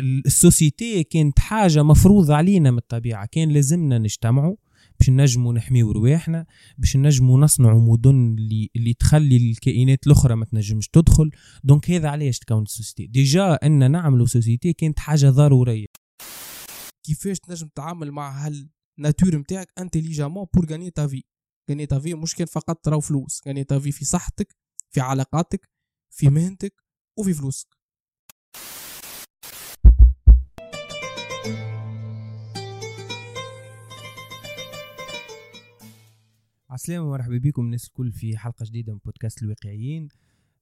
ال société كانت حاجة مفروضة علينا من الطبيعة. كان لازمنا نجتمعوا باش نجموا نحميو رواحنا باش نجموا نصنعوا مدن اللي اللي تخلي الكائنات الأخرى ما تنجمش تدخل. donc هذا علاش تكون ال société. déjà أن نعملوا société كانت حاجة ضرورية. كيفاش تنجم تتعامل مع هال nature نتاعك intelligemment pour gagner ta vie gagner ta vie مش كان فقط تراو فلوس. gagner ta vie في صحتك في علاقاتك في مهنتك وفي فلوسك. عسلامة ومرحبا بكم الناس الكل في حلقة جديدة من بودكاست الواقعيين.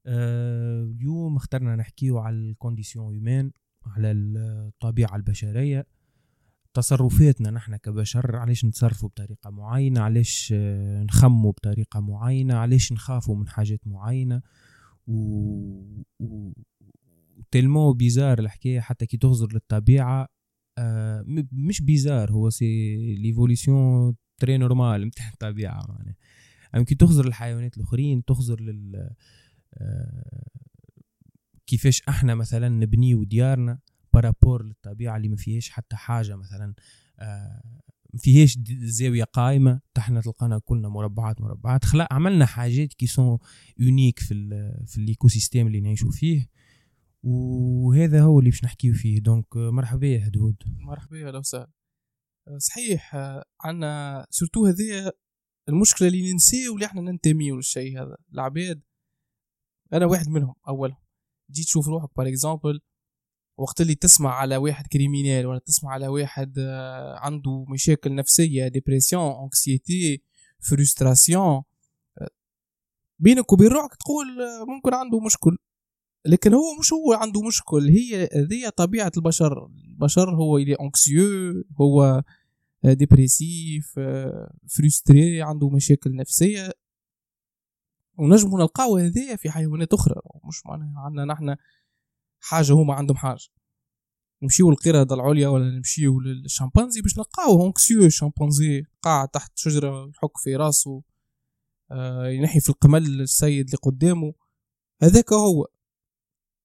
آه اليوم اخترنا نحكيو على الكونديسيون هيومان على الطبيعة البشرية. تصرفاتنا نحن كبشر علاش نتصرفوا بطريقة معينة؟ علاش آه نخموا بطريقة معينة؟ علاش نخافوا من حاجات معينة؟ و, و... tellement bizarre الحكاية حتى كي تغزر للطبيعة. آه مش bizarre هو c'est l'évolution très normale نتاع الطبيعه معناها يمكن تخزر الحيوانات الآخرين تخزر لل آه، كيفاش إحنا مثلا نبنيو ديارنا par rapport للطبيعة اللي ما فيهاش حتى حاجة مثلا آه، ما فيهاش زاوية قائمة تحنا تلقانا كلنا مربعات مربعات. خلق عملنا حاجات qui sont uniques في ال في ال écosystème اللي نعيشوا فيه. وهذا هو اللي باش نحكيو فيه. donc مرحبا يا هدهود. مرحبا أهلا وسهلا صحيح عندنا surtout هذه المشكلة اللي ننسيو اللي إحنا ننتميو للشيء هذا. العباد أنا واحد منهم اولهم جيت تشوف روحك par exemple وقت اللي تسمع على واحد criminel ولا تسمع على واحد آه، عنده مشاكل نفسية dépression anxiété frustration بينك وبين روحك تقول آه، ممكن عنده مشكل. لكن هو مش هو عنده مشكل. هي ذي طبيعة البشر. البشر هو اللي anxieux هو dépressif frustré عنده مشاكل نفسية. ونجمو نلقاو هذايا في حيوانات أخرى. مش معناها عندنا نحن حاجة هما عندهم حاجة. نمشيو القردة العليا ولا نمشيو للشمبانزي باش نلقاو anxieux شمبانزي قاعد تحت شجرة يحك في راسه آه، ينحي في القمل السيد اللي قدامه. هذاك هو.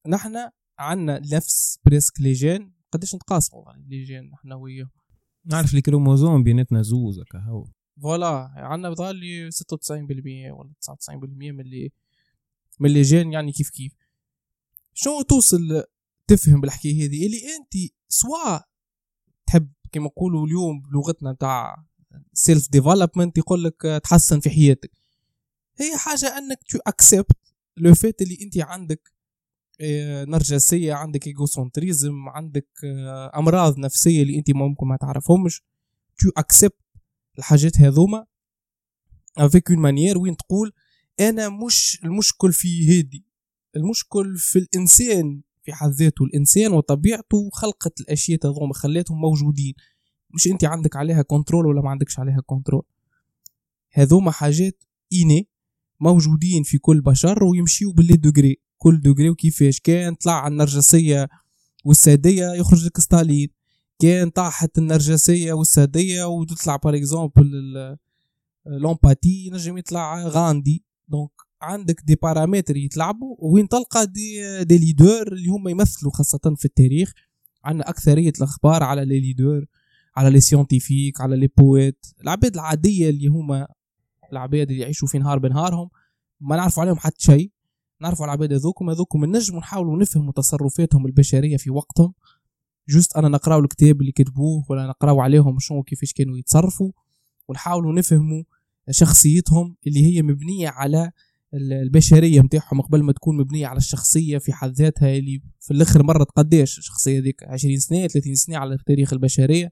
نحن عندنا نفس presque les gènes قداش نتقاسموا les gènes نحن وياهم نعرف ال chromosomes بيناتنا زوز هكا هو voilà عندنا بضل لي 96% ولا 99% من اللي من les gènes يعني كيف كيف. شو توصل تفهم بالحكاية هذه؟ اللي أنت سوا تحب كما نقولوا اليوم بلغتنا تاع self development يقول لك تحسن في حياتك. هي حاجة أنك tu acceptes le fait اللي أنت عندك نرجسيه عندك égocentrisme عندك آه، أمراض نفسية اللي أنت ممكن ما تعرفهمش. tu acceptes الحاجات هذوما avec une manière وين تقول أنا مش المشكل في هادي المشكل في الإنسان في حد ذاته الإنسان وطبيعته خلقت الأشياء هذوما خلاتهم موجودين. مش أنت عندك عليها contrôle ولا ما عندكش عليها contrôle هذوما حاجات innés موجودين في كل بشر ويمشيو ب les degrés quel degré وكيفاش؟ كان طلع على النرجسية والسادية يخرج لك ستالين. كان طاحت النرجسية والسادية وتطلع par exemple l'empathie نجم يطلع غاندي. donc عندك des paramètres يتلعبوا وين تلقى des des leaders اللي هم يمثلوا خاصة في التاريخ. عندنا أكثرية الأخبار على les leaders على les scientifiques على les poètes العباد العادية اللي هما العباد اللي يعيشوا في نهار بنهارهم ما نعرفوا عليهم حتى شيء. نعرفوا على العباد هذوكم هذوكم نجموا نحاولوا نفهموا تصرفاتهم البشرية في وقتهم. juste أنا نقراو الكتاب اللي كتبوه ولا نقراو عليهم شنو كيفاش كانوا يتصرفوا ونحاولوا نفهموا شخصيتهم اللي هي مبنية على البشرية نتاعهم قبل ما تكون مبنية على الشخصية في حد ذاتها اللي في الآخر مرت قداش. الشخصية ذيك 20 سنة 30 سنة على تاريخ البشرية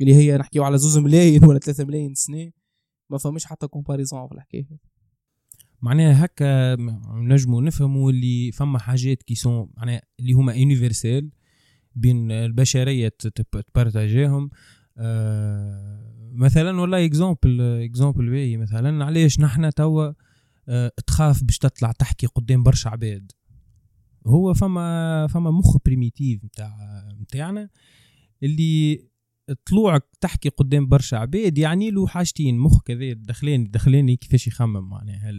اللي هي نحكيو على زوز ملايين ولا 3 ملايين سنة. ما فماش حتى comparaison في الحكاية معناها هكا نجموا نفهموا اللي فما حاجات qui sont معناها اللي هما universelles بين البشرية تبارتاجيهم. آه مثلا والله exemple exemple باهي. مثلا علاش نحنا توا آه تخاف باش تطلع تحكي قدام برشا عباد. هو فما فما مخ primitif نتاع نتاعنا اللي طلوعك تحكي قدام برشا عباد يعني له حاجتين مخ كذا دخلاني دخلاني كيفاش يخمم معناها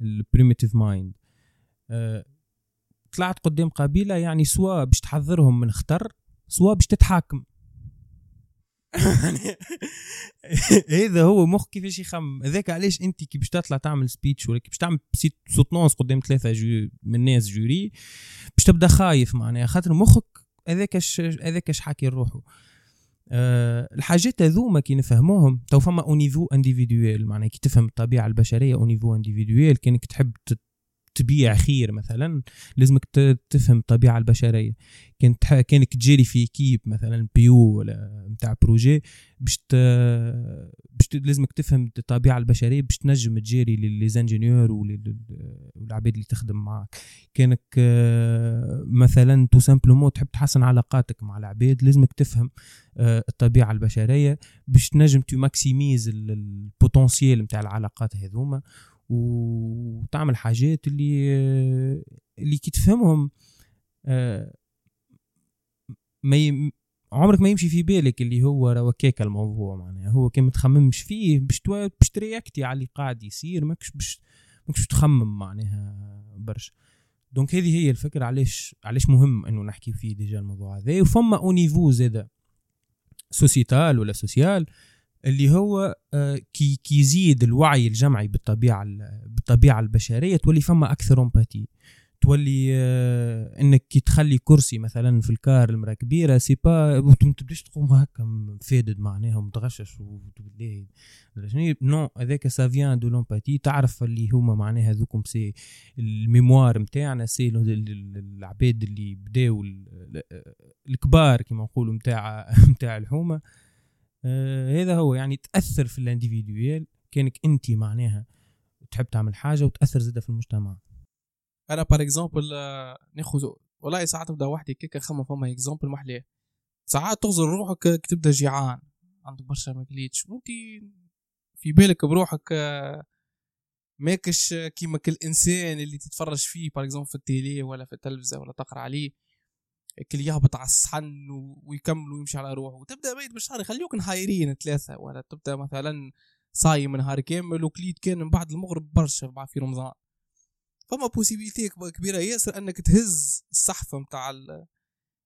ال primitive mind طلعت قدام قبيلة يعني سواء باش تحذرهم من خطر سواء باش تتحاكم. هذا هو مخ كيفاش يخمم. هذاك علاش أنت كي باش تطلع تعمل speech ولا كي باش تعمل soutenance قدام ثلاثة جو من الناس jury باش تبدأ خايف معناها خاطر مخك هذاك هذاك حاكي روحه أه الحاجات هذوما كي نفهموهم تو فما au niveau individuel معناها كي تفهم الطبيعة البشرية au niveau individuel كانك تحب تبيع خير مثلا لازمك تفهم الطبيعة البشرية. كانت كانك تجري في équipe مثلا بيو ولا نتاع projet باش ت... باش لازمك تفهم الطبيعة البشرية باش تنجم تجري les ingénieurs والعباد اللي تخدم معاك. كانك مثلا tout simplement تحب تحسن علاقاتك مع العباد لازمك تفهم الطبيعة البشرية باش تنجم tu maximises ال potentiel نتاع العلاقات هذوما. وتعمل حاجات اللي اللي كي تفهمهم آه، ما ي... عمرك ما يمشي في بالك اللي هو راه كيك الموضوع معناها هو كي ما تخممش فيه باش. باش ترياكتي على اللي قاعد يصير ماكش باش ماكش تخمم معناها برشا donc هذه هي الفكرة علاش علاش مهم إنه نحكي فيه déjà الموضوع هذا وفما au niveau زاده sociétal ولا social اللي هو آه، كي كي يزيد الوعي الجمعي بالطبيعة بالطبيعة البشرية تولي فما أكثر empathie تولي آه، إنك كي تخلي كرسي مثلا في الكار لمراه كبيرة c'est pas ما تبداش تقوم هكا فادد معناها متغشش بالله نو هذاك ça vient de l'empathie تعرف اللي هما معناها هذوكم c'est ال mémoire نتاعنا c'est العباد اللي بداو الكبار كما نقولوا نتاع نتاع الحومة. آه هذا هو يعني تأثر في ال individuel كأنك أنت معناها تحب تعمل حاجة وتأثر زادة في المجتمع. أنا par exemple آه، ناخذ والله ساعات نبدأ وحدي كيكا خمم فما exemple محلاه ساعات تغزر روحك كي تبدأ جيعان. عندك برشا ماكليتش وأنت في بالك بروحك آه، ماكش كيما كل إنسان اللي تتفرج فيه par في التيلي ولا في التلفزة ولا تقرأ عليه. كل يهبط على الصحن ويكمل ويمشي على روحه. وتبدا بيت بالشهر يخليوك نهايرين ثلاثة. ولا تبدأ مثلا صايم نهار كامل وكليت كان من بعد المغرب برشا في رمضان. فما possibilité كبيرة ياسر أنك تهز الصحفه نتاع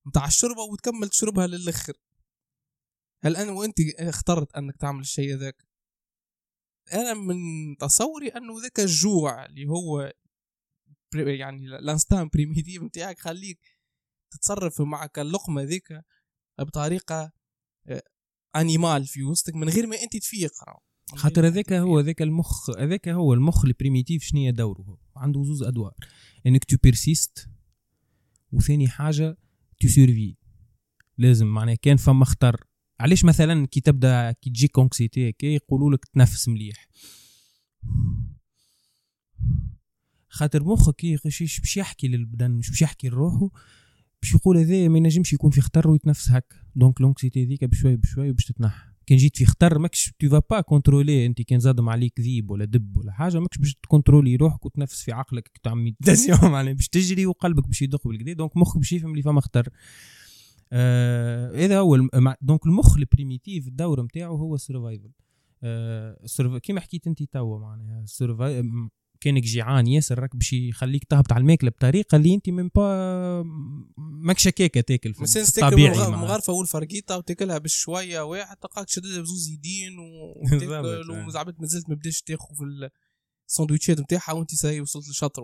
نتاع الشربة وتكمل تشربها للآخر. هل أنا وأنت اخترت أنك تعمل الشيء ذاك؟ أنا من تصوري أنه ذاك الجوع اللي هو يعني l'instinct primitif نتاعك خليك تتصرف معك اللقمة ذيك بطريقة animal آه، في وسطك من غير ما أنت تفيق خاطر هذاك هو هذاك المخ هذاك هو المخ ال primitif شنو دوره؟ عنده زوز أدوار. إنك tu persistes وثاني حاجة tu survis لازم معناها كان فما خطر علاش مثلا كي تبدأ كي تجيك l'anxiété كي يقولوا لك تنفس مليح. خاطر مخك باش يحكي للبدن مش باش يحكي لروحه باش يقول هذا ما ينجمش يكون في خطر ويتنفس هكا. donc l'anxiété ذيك بشوي بشوي باش تتنحى. كان جيت في خطر ماكش tu vas pas contrôler انت كان زادم عليك ذيب ولا دب ولا حاجة ماكش باش تـ contrôler روحك وتنفس في عقلك تعمل méditation معناها باش تجري وقلبك باش يدق بالكدا. donc مخك باش يفهم اللي فما خطر. آه هذا هو donc المخ ال primitif الدور نتاعو هو ال survival آه كيما حكيت انت توا معناها كأنك جيعان ياسر راك باش يخليك تهبط على الماكلة بطريقة اللي أنت من با ماكش هكاكا تاكل في الطبيعي مغرفة والفرقيطة وتاكلها بشويه واحد تلقاك شددها بزوز يدين وتاكل وزعبت مازلت ما بداش تاخذ في الساندويتشات نتاعها وأنت ساي وصلت لشطر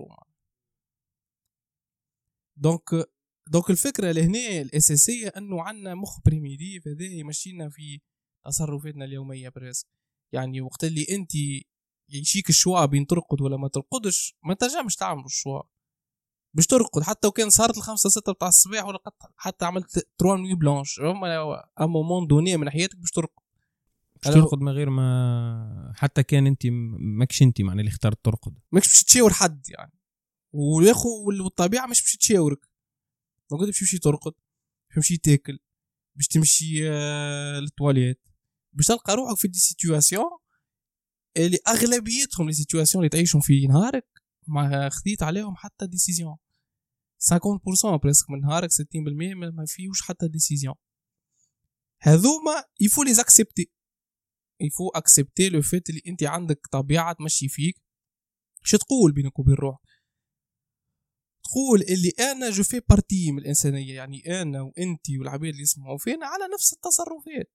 donc donc الفكرة لهنا الأساسية إنه عندنا مخ primitif هذا يمشينا في تصرفاتنا اليومية presque يعني وقت اللي أنت يجيك ال choix بين ترقد ولا ما ترقدش ما تنجمش تعمل ال choix مش ترقد حتى لو كان صارت الخمسة ستة بتاع الصباح ولا حتى عملت trois nuits blanches à un moment donné من حياتك باش ترقد. باش ترقد من غير ما حتى كان انت ماكش انت معنى اللي اخترت ترقد. ماكش باش تشاور حد يعني. والاخو والطبيعة مش باش تشاورك. ما قلت باش تمشي ترقد باش تمشي تاكل باش تمشي آه للتواليت باش تلقى روحك في des situations اللي أغلبيتهم les situations اللي تعيشهم في نهارك ما خذيت عليهم حتى décision 50% presque من نهارك 60% ما فيهوش حتى décision هذوما il faut les accepter il faut accepter le fait اللي أنت عندك طبيعة تمشي فيك. شو تقول بينك وبين روحك؟ تقول اللي أنا je fais partie من الإنسانية يعني أنا وانت والعباد اللي يسمعوا فينا على نفس التصرفات.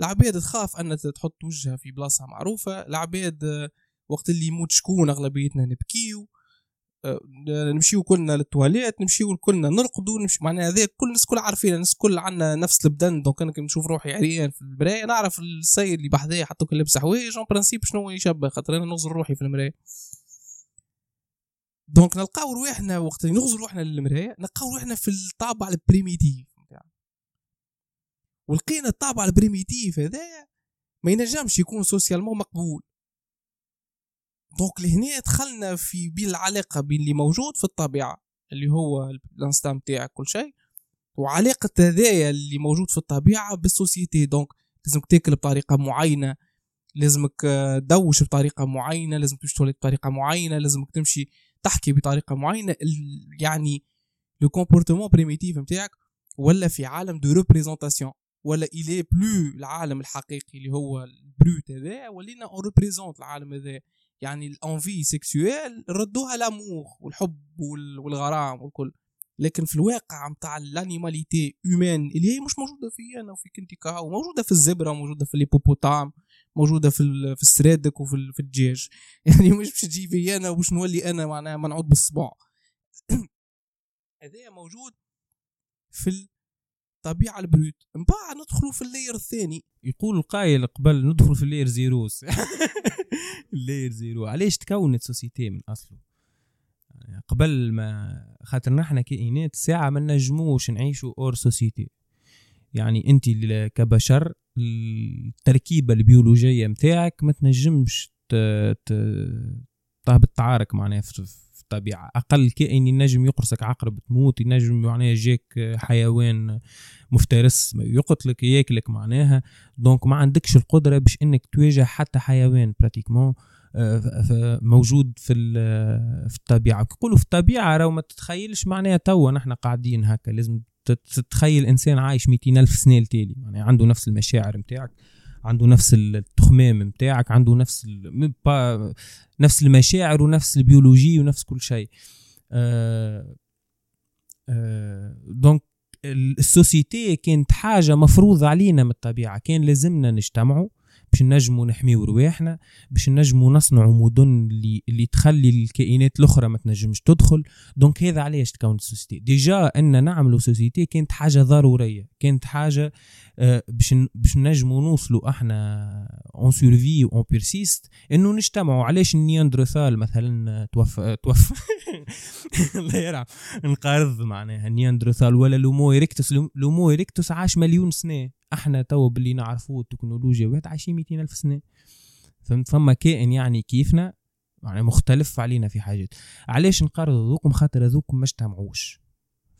العباد تخاف أن تحط وجهها في بلاصة معروفة. العباد آه، وقت اللي يموت شكون؟ أغلبيتنا نبكيو. آه، نمشيو كلنا للتواليت نمشيو كلنا نرقدوا نمشي معناها هذا كل الناس كل عارفين الناس كل عندنا نفس البدن. donc أنا كي نشوف روحي عريان في المراية نعرف السيد اللي بحذايا حتى كل لابس حوايج en principe شنو يشبه؟ خاطر أنا نغزر روحي في المراية. donc نلقاو روحنا وقت نغزر روحنا للمراية نلقاو روحنا في الطابع ال primitif ولقينا الطابع ال primitif هذا ما ينجمش يكون socialement مقبول. donc لهنا دخلنا في بين العلاقة بين اللي موجود في الطبيعة اللي هو ال instinct نتاعك كل شيء وعلاقة هذايا اللي موجود في الطبيعة بال société. donc لازمك تاكل بطريقة معينة لازمك تدوش بطريقة معينة لازمك تمشي تولد بطريقة معينة لازمك تمشي تحكي بطريقة معينة. يعني لو كومبورتمون بريميتيف نتاعك ولا في عالم دو ريبريزونتاسيون ولا الي بلو العالم الحقيقي اللي هو البروت هذا ولينا اون ريبريزونت العالم هذا. يعني الانفي سيكسويل ردوها لامور والحب والغرام والكل. لكن في الواقع نتاع الانيماليتي هيومان اللي هي مش موجودة في أنا وفي كنتي كاو موجودة في الزبرة موجودة في الهيبوبوتام موجودة في في السرادك وفي في الدجاج. يعني مش باش تجي في أنا وباش نولي أنا معناها منعود بالصباع. هذا موجود في الطبيعه ال brut من بعد ندخلوا في ال layer الثاني. يقول القايل قبل ندخل في ال layer zéro. ال layer zéro علاش تكونت société من أصله؟ يعني قبل ما خاطر نحن كائنات ساعة ما نجموش نعيشوا hors société. يعني أنت كبشر التركيبة البيولوجية متاعك ما تنجمش تهبط تعارك معناها الطبيعه أقل كائن ينجم يقرصك عقرب تموت ينجم معناها يجيك حيوان مفترس يقتلك ياكلك معناها. donc ما عندكش القدرة باش إنك تواجه حتى حيوان pratiquement آه، موجود في في الطبيعة. يقولوا في الطبيعة راهو ما تتخيلش معناها توا نحن قاعدين هكا. لازم تتخيل إنسان عايش 200 ألف سنة التالي معناها عنده نفس المشاعر نتاعك عنده نفس التخمام نتاعك عنده نفس نفس المشاعر ونفس ال biologie ونفس كل شيء. آه آه donc ال société كانت حاجة مفروضة علينا من الطبيعة كان لازمنا نجتمعوا. باش نجموا نحميو رواحنا باش نجموا نصنعوا مدن اللي اللي تخلي الكائنات الأخرى ما تنجمش تدخل. donc هذا علاش تكون ال société؟ déjà أن نعملوا société كانت حاجة ضرورية كانت حاجة آه، باش باش نجموا نوصلوا إحنا on survit on persiste انه نجتمعوا علاش النياندروثال مثلا توفى توفى الله يرحم انقرض معناها. النياندروثال ولا l'Homo erectus l'Homo erectus عاش مليون سنة. إحنا تو باللي نعرفوه التكنولوجيا واحد عايشين 200 ألف سنة. فهمت فما كائن يعني كيفنا يعني مختلف علينا في حاجات. علاش انقرض ذوكم خاطر هذوكم ما اجتمعوش.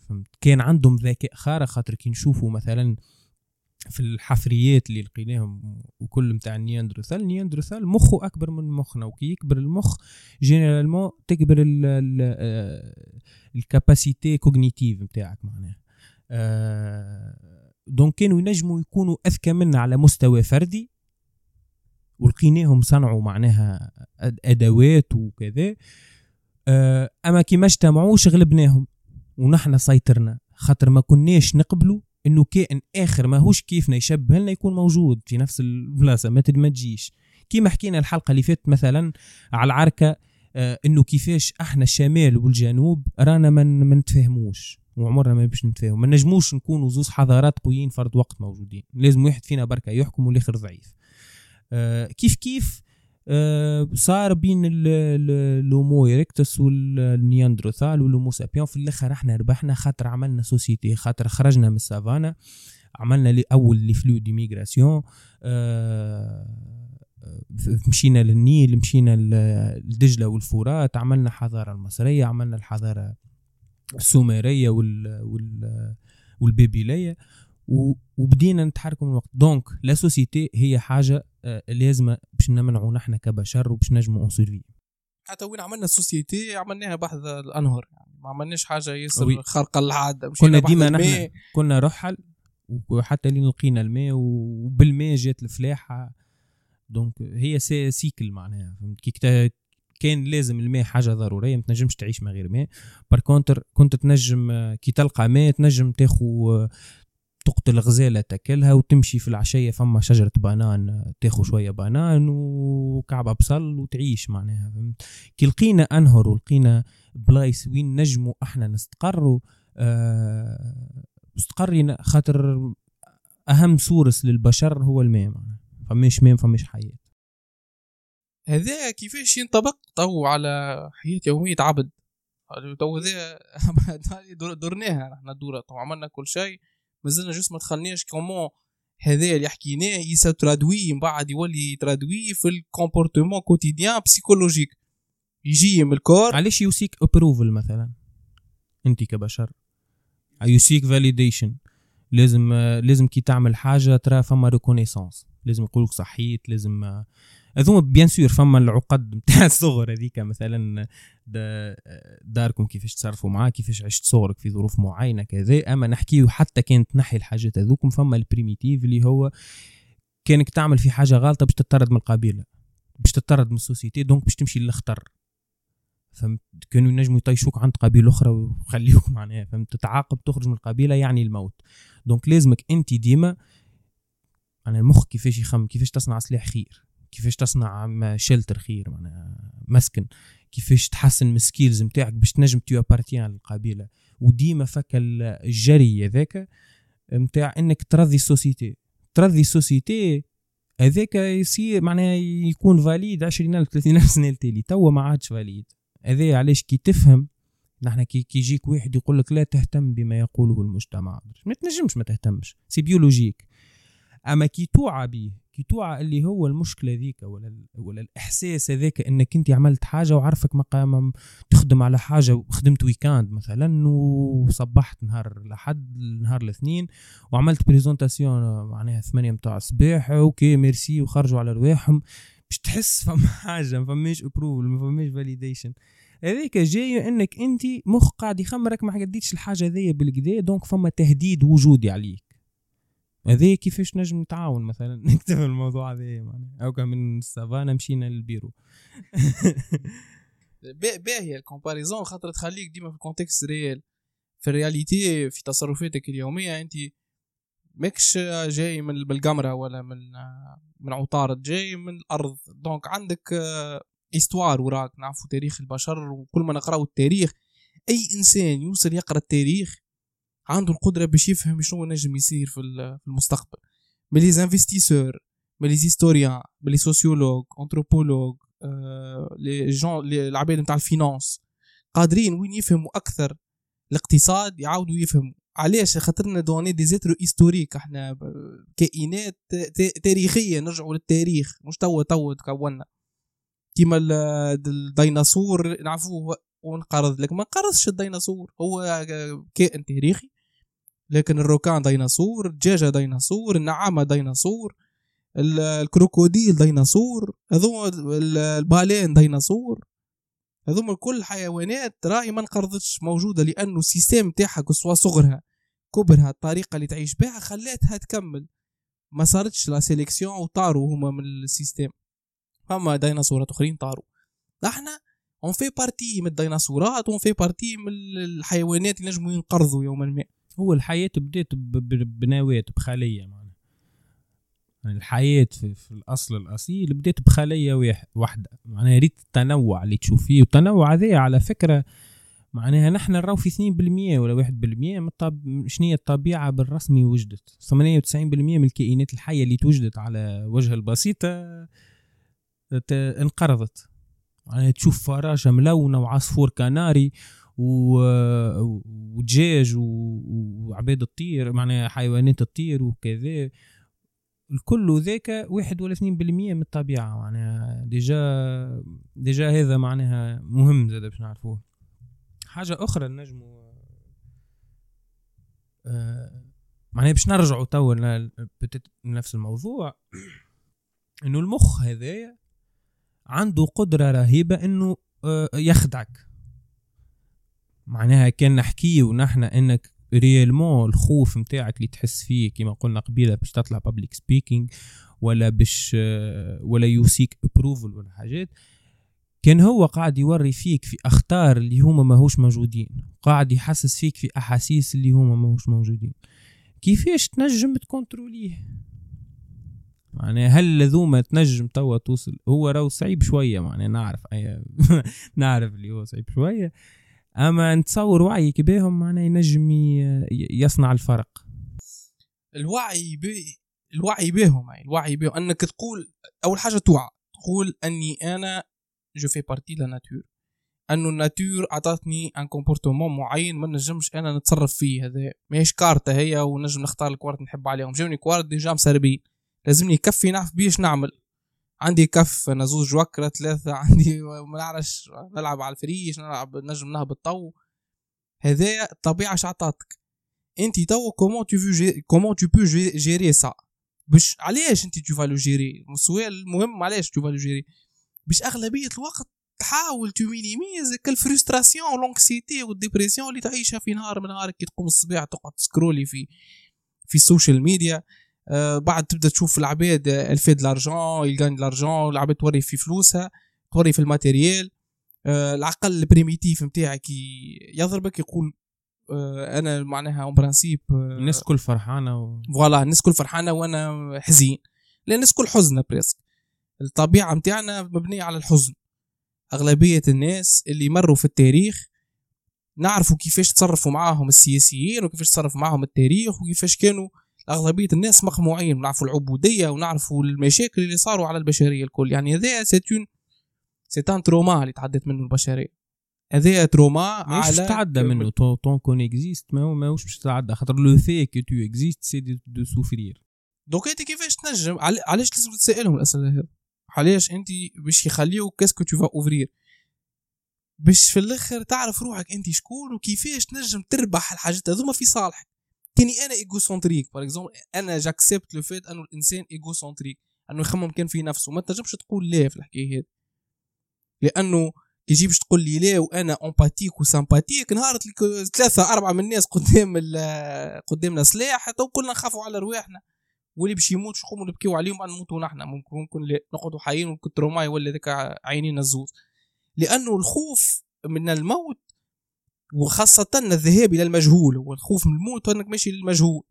فهمت؟ كان عندهم ذكاء خارق خاطر كي نشوفوا مثلا في الحفريات اللي لقيناهم وكل متاع النياندروثال النياندروثال مخه أكبر من مخنا وكي يكبر المخ généralement تكبر ال capacité cognitive نتاعك معناها. آه، donc كانوا ينجموا يكونوا أذكى منا على مستوى فردي ولقيناهم صنعوا معناها أدوات وكذا. آه، أما كي ما اجتمعوش غلبناهم ونحن سيطرنا خاطر ما كناش نقبلوا إنه كائن آخر ماهوش كيفنا يشبه لنا يكون موجود في نفس البلاصة ما تجيش. كيما حكينا الحلقة اللي فاتت مثلا على العركة آه إنه كيفاش إحنا الشمال والجنوب رانا ما نتفاهموش وعمرنا ما باش نتفاهم. ما نجموش نكونوا زوز حضارات قويين فرد وقت موجودين. لازم واحد فينا بركة يحكم والآخر ضعيف. آه كيف كيف آه صار بين ال Homo erectus والنياندروثال وال Homo sapiens في الآخر إحنا ربحنا خاطر عملنا société خاطر خرجنا من السافانا عملنا أول les flux de migration آه مشينا للنيل مشينا لدجله والفرات عملنا حضاره المصرية عملنا الحضارة السومرية وال, وال والبابلية وبدينا نتحركوا من الوقت. donc la société هي حاجة آه، لازمة باش نمنعوا نحن كبشر وباش نجموا on survit حتى وين عملنا ال société عملناها بحذا الأنهار. يعني ما عملناش حاجة ياسر خارقه للعاده كنا ديما نحن كنا رحل وحتى لين لقينا الماء وبالماء جات الفلاحة. donc هي cycle معناها كي كان لازم الماء حاجة ضرورية ما تنجمش تعيش من غير ماء. par contre كنت تنجم آه، كي تلقى ماء تنجم تاخو آه، تقتل غزاله تاكلها وتمشي في العشية فما شجرة banane آه، تاخو شوية بانان وكعبة بصل وتعيش معناها فهمت؟ كي لقينا أنهر ولقينا بلايص وين نجموا أحنا نستقروا آه استقرينا خاطر أهم source للبشر هو الماء فماش ماء فماش حياة. هذا كيفاش ينطبق؟ تو على حياة يومية عبد. تو هذا درناها إحنا الدورة تو عملنا كل شيء مازلنا جوست ما دخلناش كومون هذا اللي حكيناه يسا ترادوي من بعد يولي يترادوي في الكومبورتمون كوتيديان بسيكولوجيك يجي من الكور. علاش يوسيك ابروفل مثلا. أنت كبشر. يوسيك فاليديشن لازم لازم كي تعمل حاجة ترى فما ريكونيسونس لازم يقولك صحيت لازم هذوما بيان سور فما العقد نتاع الصغر هذيك مثلا دا- داركم كيفاش تصرفوا معاه كيفاش عشت صغرك في ظروف معينة كذا. أما نحكيه حتى كانت تنحي الحاجات هذوكم فما ال primitif اللي هو كأنك تعمل في حاجة غلطه باش تطرد من القبيلة باش تطرد من ال société donc باش تمشي للخطر فهمت؟ كانوا ينجموا يطيشوك عند قبيلة أخرى ويخليوك معناها فهمت؟ تتعاقب تخرج من القبيلة يعني الموت. donc لازمك أنت ديما أنا المخ كيفاش يخمم كيفاش تصنع سلاح خير. كيفاش تصنع shelter خير معناها مسكن كيفاش تحسن من ال skills نتاعك باش تنجم tu appartiens للقبيلة. وديما فك ال- الجري هذاك نتاع إنك ترضي ال société ترضي ال société هذاك يصير معناها يكون valide 20000 30000 سنة التالي توا ما عادش valide هذا علاش كي تفهم نحن كي يجيك واحد يقول لك لا تهتم بما يقوله المجتمع. ما تنجمش ما تهتمش. c'est biologique أما كي توعى به كي توعى اللي هو المشكلة ذيك ولا ولا الإحساس هذاك إنك أنت عملت حاجة وعرفك مقام تخدم على حاجة خدمت week-end مثلا وصبحت نهار الأحد نهار الاثنين وعملت présentation معناها 8 متاع الصباح OK merci وخرجوا على رواحهم. باش تحس فما حاجة ما فماش approval ما فماش validation هذيك جاي إنك أنت مخ قاعد يخمرك ما قديتش الحاجة ذي بالكدا donc فما تهديد وجودي عليك. هذا كيفاش نجم نتعاون مثلا؟ نكتب الموضوع هذا معناها. كان من السافانا مشينا للبيرو. با- باهية ال comparaison خاطر تخليك ديما في ال contexte réel في ال réalité في تصرفاتك اليومية أنت ماكش جاي من بالقمرة ولا من من عطارد جاي من الأرض. donc عندك histoire وراك. نعرفوا تاريخ البشر وكل ما نقراو التاريخ أي إنسان يوصل يقرأ التاريخ عنده القدرة باش يفهم شنو نجم يصير في ال- في المستقبل. من les investisseurs من les historiens من les sociologues anthropologues آه، les gens العباد نتاع ال finance قادرين وين يفهموا أكثر الاقتصاد يعاودوا يفهموا علاش خاطرنا on est des êtres historiques إحنا كائنات تاريخيه نرجعوا للتاريخ مش توا توا تكونا كيما ال- الديناصور نعرفوه وانقرض. لكن ما انقرضش الديناصور. هو كائن تاريخي. لكن ال requin ديناصور الدجاجة ديناصور النعامة ديناصور ال- ال crocodile ديناصور ال- ال baleine ديناصور. هذوما كل حيوانات راهي ما انقرضتش موجودة لأنه ال système تاعها سواء صغرها كبرها الطريقة اللي تعيش بها خلاتها تكمل. ما صارتش la sélection وطاروا هما من ال système. فما ديناصورات أخرين طاروا. إحنا on fait partie من الديناصورات و on fait partie من الحيوانات اللي نجموا ينقرضوا يوما ما. هو الحياة بدات بنواة بخلية معناها. يعني الحياة في, في الأصل الأصيل بدات بخلية واح- واحدة. معناها ريت التنوع اللي تشوف فيه والتنوع هذا على فكرة معناها نحن نراو في 2% ولا 1% من الطب... شنو هي الطبيعة بالرسمي وجدت. 98% من الكائنات الحية اللي توجدت على وجه البسيطة انقرضت. يعني تشوف فراشة ملونة وعصفور كناري ودجاج و- وعباد الطير معناها حيوانات الطير وكذا. الكل ذاك واحد ولا اثنين بالمية من الطبيعة معناها déjà déjà هذا معناها مهم زاد باش نعرفوه. حاجة أخرى نجمو آه، معناها باش نرجعوا توا لنفس الموضوع. إنه المخ هذايا عنده قدرة رهيبة إنه آه، يخدعك. معناها كان نحكيو نحن إنك réellement الخوف متاعك اللي تحس فيه كما قلنا قبيلة باش تطلع public speaking ولا باش آه، ولا you seek approval ولا حاجات. كان هو قاعد يوري فيك في أخطار اللي هما ماهوش موجودين قاعد يحسس فيك في أحاسيس اللي هما ماهوش موجودين. كيفاش تنجم تكونتروليه؟ معناها هل لذوما تنجم توا توصل؟ هو راهو صعيب شوية معناها نعرف أي نعرف اللي هو صعيب شوية. أما نتصور وعيك بهم معناها ينجم يصنع الفرق. الوعي ب الوعي بهم يعني الوعي بهم أنك تقول أول حاجة توعى. تقول أني أنا je fais partie la nature انه ال nature أعطتني un comportement معين ما نجمش أنا نتصرف فيه. هذا ماهيش كارتة هي ونجم نختار الكوارت نحب عليهم. جاوني كوارت déjà مسربين. لازمني كفي نعرف بيش نعمل. عندي كف أنا زوج وكرة ثلاثة عندي ما نعرفش نلعب على الفريش نلعب نجم نهبط طو هذايا الطبيعة شعطاتك أنت توا comment tu fais comment tu peux gérer ça. باش علاش أنت tu vas le gérer؟ السؤال المهم علاش tu vas le gérer؟ باش أغلبية الوقت تحاول tu minimises ال frustration l'anxiété وال dépression اللي تعيشها في نهار من نهارك كي تقوم الصباح تقعد تسكرولي في في ال social media. بعد تبدأ تشوف العباد اللي font de l'argent qui gagnent l'argent العباد توري في فلوسها توري في ال matériel. آه العقل ال primitif نتاعك يضربك يقول آه أنا معناها en principe آه الناس كل فرحانة و... voilà الناس كل فرحانة وأنا حزين. لأن الناس كل حزينة presque الطبيعة متاعنا مبنية على الحزن. أغلبية الناس اللي مروا في التاريخ نعرفوا كيفاش تصرفوا معاهم السياسيين وكيفاش تصرف معاهم التاريخ وكيفاش كانوا أغلبية الناس مقموعين نعرفوا العبودية ونعرفوا المشاكل اللي صاروا على البشرية الكل. يعني هذا c'est un c'est un trauma اللي تعدت منه البشرية. هذا trauma ماهيش على تتعدى منه. tant qu'on existe ما هو ماهوش باش تتعدى خاطر le fait que tu existes c'est de souffrir donc أنت كيفاش تنجم؟ عل- علاش لازم تسألهم الأسئلة هذه علاش أنت باش يخليوك qu'est-ce que tu vas offrir باش في الآخر تعرف روحك أنت شكون وكيفاش تنجم تربح الحاجات هذوما في صالحك. كاني أنا égocentrique par exemple أنا j'accepte le fait أنه الإنسان égocentrique أنه يخمم كان في نفسه. ما تنجمش تقول لا في الحكاية هذه. لأنه كي تجي باش تقول لي لا وأنا empathique و sympathique نهار ثلاثة أربعة من الناس قدام قدامنا سلاح تو كلنا نخافوا على رواحنا. واللي باش يموت نقوموا نبكيو عليهم؟ بعد نموتوا نحن. ممكن ممكن نقعدوا حيين ممكن trauma يولي ذاك عينينا الزوز لأنه الخوف من الموت وخاصة الذهاب إلى المجهول هو الخوف من الموت وأنك ماشي للمجهول.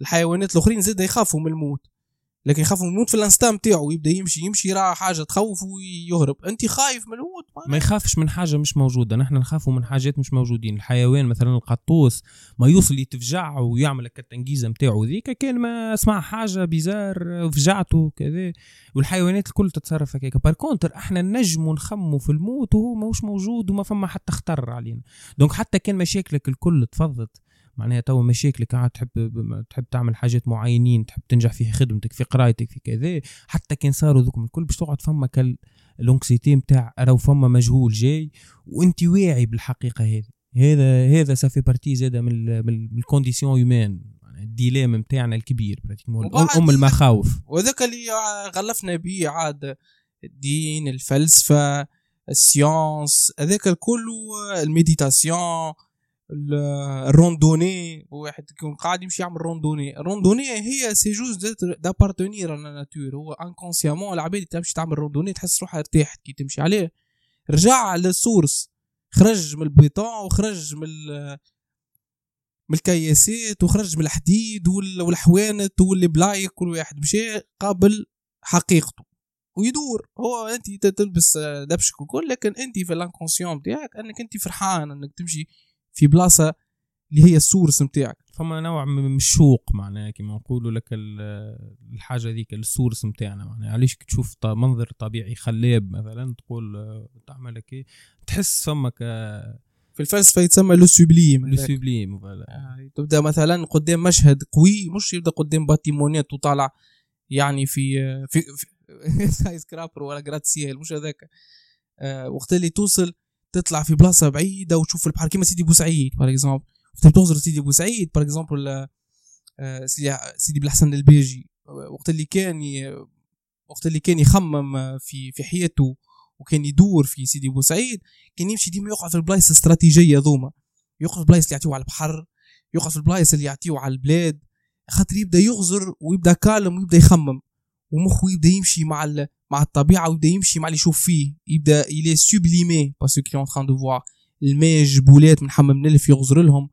الحيوانات الأخرين زاد يخافوا من الموت. لكن يخافوا من الموت في ال instant تاعو يبدأ يمشي يمشي يرى حاجة تخوف ويهرب. أنت خايف من الموت ما يخافش من حاجة مش موجودة. نحن نخافوا من حاجات مش موجودين. الحيوان مثلا القطوس ما يوصل يتفجع ويعمل التنجيزه نتاعو ذيك كان ما سمع حاجة bizarre فجعته كذا والحيوانات الكل تتصرف هكاك. par contre إحنا نجموا نخموا في الموت وهو ماهوش موجود وما فما حتى خطر علينا. donc حتى كان مشاكلك الكل تفضت. معناها تو مشاكلك قاعد تحب تحب تعمل حاجات معينين تحب تنجح في خدمتك في قرايتك في كذا حتى كان صاروا ذوك الكل باش تقعد فما كان l'anxiété نتاع راهو فما مجهول جاي وانت واعي بالحقيقة هذه. هذا هذا ça fait partie زاد من من ال condition humaine ال dilemme نتاعنا الكبير ام المخاوف. وذاك اللي غلفنا به عاد الدين الفلسفة ال science هذاك الكل ال méditation ال- ال randonnée واحد يكون قاعد يمشي يعمل randonnée ال randonnée هي c'est chose d'appartenir à la nature هو inconsciemment العباد تمشي تعمل randonnée تحس روحها ارتاحت كي تمشي عليه. رجع لل source خرج من البيطون وخرج من من الكياسات وخرج من الحديد وال- والحوانت والبلايك كل واحد مشى قابل حقيقته. ويدور. هو انت تلبس دبشك وكل لكن انت في ال inconscient بتاعك أنك انت فرحان أنك تمشي في بلاصة اللي هي ال source نتاعك. فما نوع من الشوق معناها كما نقولوا لك ال- الحاجة ذيك ال source نتاعنا معناها. علاش كي تشوف منظر طبيعي خلاب مثلا تقول آه، تعمل هكا تحس فمك في الفلسفه يتسمى le sublime le sublime تبدأ مثلا قدام مشهد قوي مش يبدأ قدام bâtiment ات وطالع يعني في آه، في, في skyscraper ولا gratte-ciel مش هذاك. آه، وقت اللي توصل تطلع في بلاصة بعيدة وتشوف البحر. كيما سيدي بوسعيد par exemple وقت توصل سيدي بوسعيد par exemple سيدي البيجي. آه، وقت اللي كان وقت اللي كان يخمم في في حياته وكان يدور في سيدي بوسعيد كان يمشي ديما يقع في البلايص الاستراتيجية ذوما. يقع في البلايص اللي يعطيو على البحر يقع في البلايص اللي يعطيو على البلاد. خاطر يبدأ يغزر ويبدأ calme ويبدأ يخمم ومخه يبدأ يمشي مع. مع الطبيعة ويبدا يمشي مع اللي يشوف فيه يبدأ يلي سوبليمي باسكو كي اون تران دو فوار الماء جبولات من حمام نلف يغزر لهم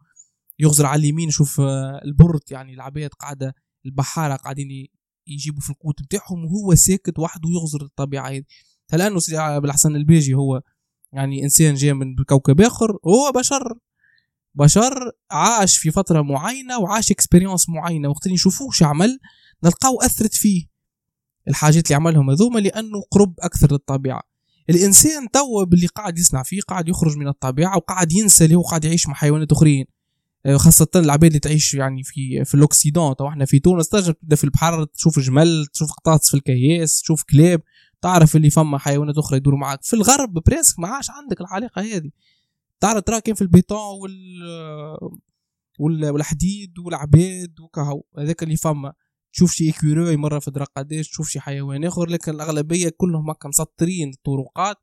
يغزر على اليمين شوف آه، البرد يعني العباد قاعدة البحارة قاعدين يجيبوا في القوت بتاعهم وهو ساكت وحده يغزر الطبيعة هذه. هل أنه سيدي عبد الحسن البيجي هو يعني إنسان جاي من كوكب آخر هو بشر بشر عاش في فترة معينة وعاش اكسبيريونس معينة. وقت اللي نشوفوه شو عمل؟ نلقاو أثرت فيه. الحاجات اللي عملهم هذوما لأنه قرب أكثر للطبيعة. الإنسان توا باللي قاعد يصنع فيه قاعد يخرج من الطبيعة وقاعد ينسى اللي هو قاعد يعيش مع حيوانات أخرين. آه، خاصة العباد اللي تعيش يعني في في ال occident. تو إحنا في تونس تنجم تبدأ في البحر تشوف جمل تشوف قطاطس في الكياس تشوف كلاب تعرف اللي فما حيوانات أخرى يدوروا معك في الغرب presque ما عادش عندك العلاقة هذه. تعرف ترى كان في البيتون وال والحديد والعباد وكهو هذاك اللي فما. تشوف شي écureuil مره في درق قداش تشوف شي حيوان آخر لكن الأغلبية كلهم هكا مسطرين الطرقات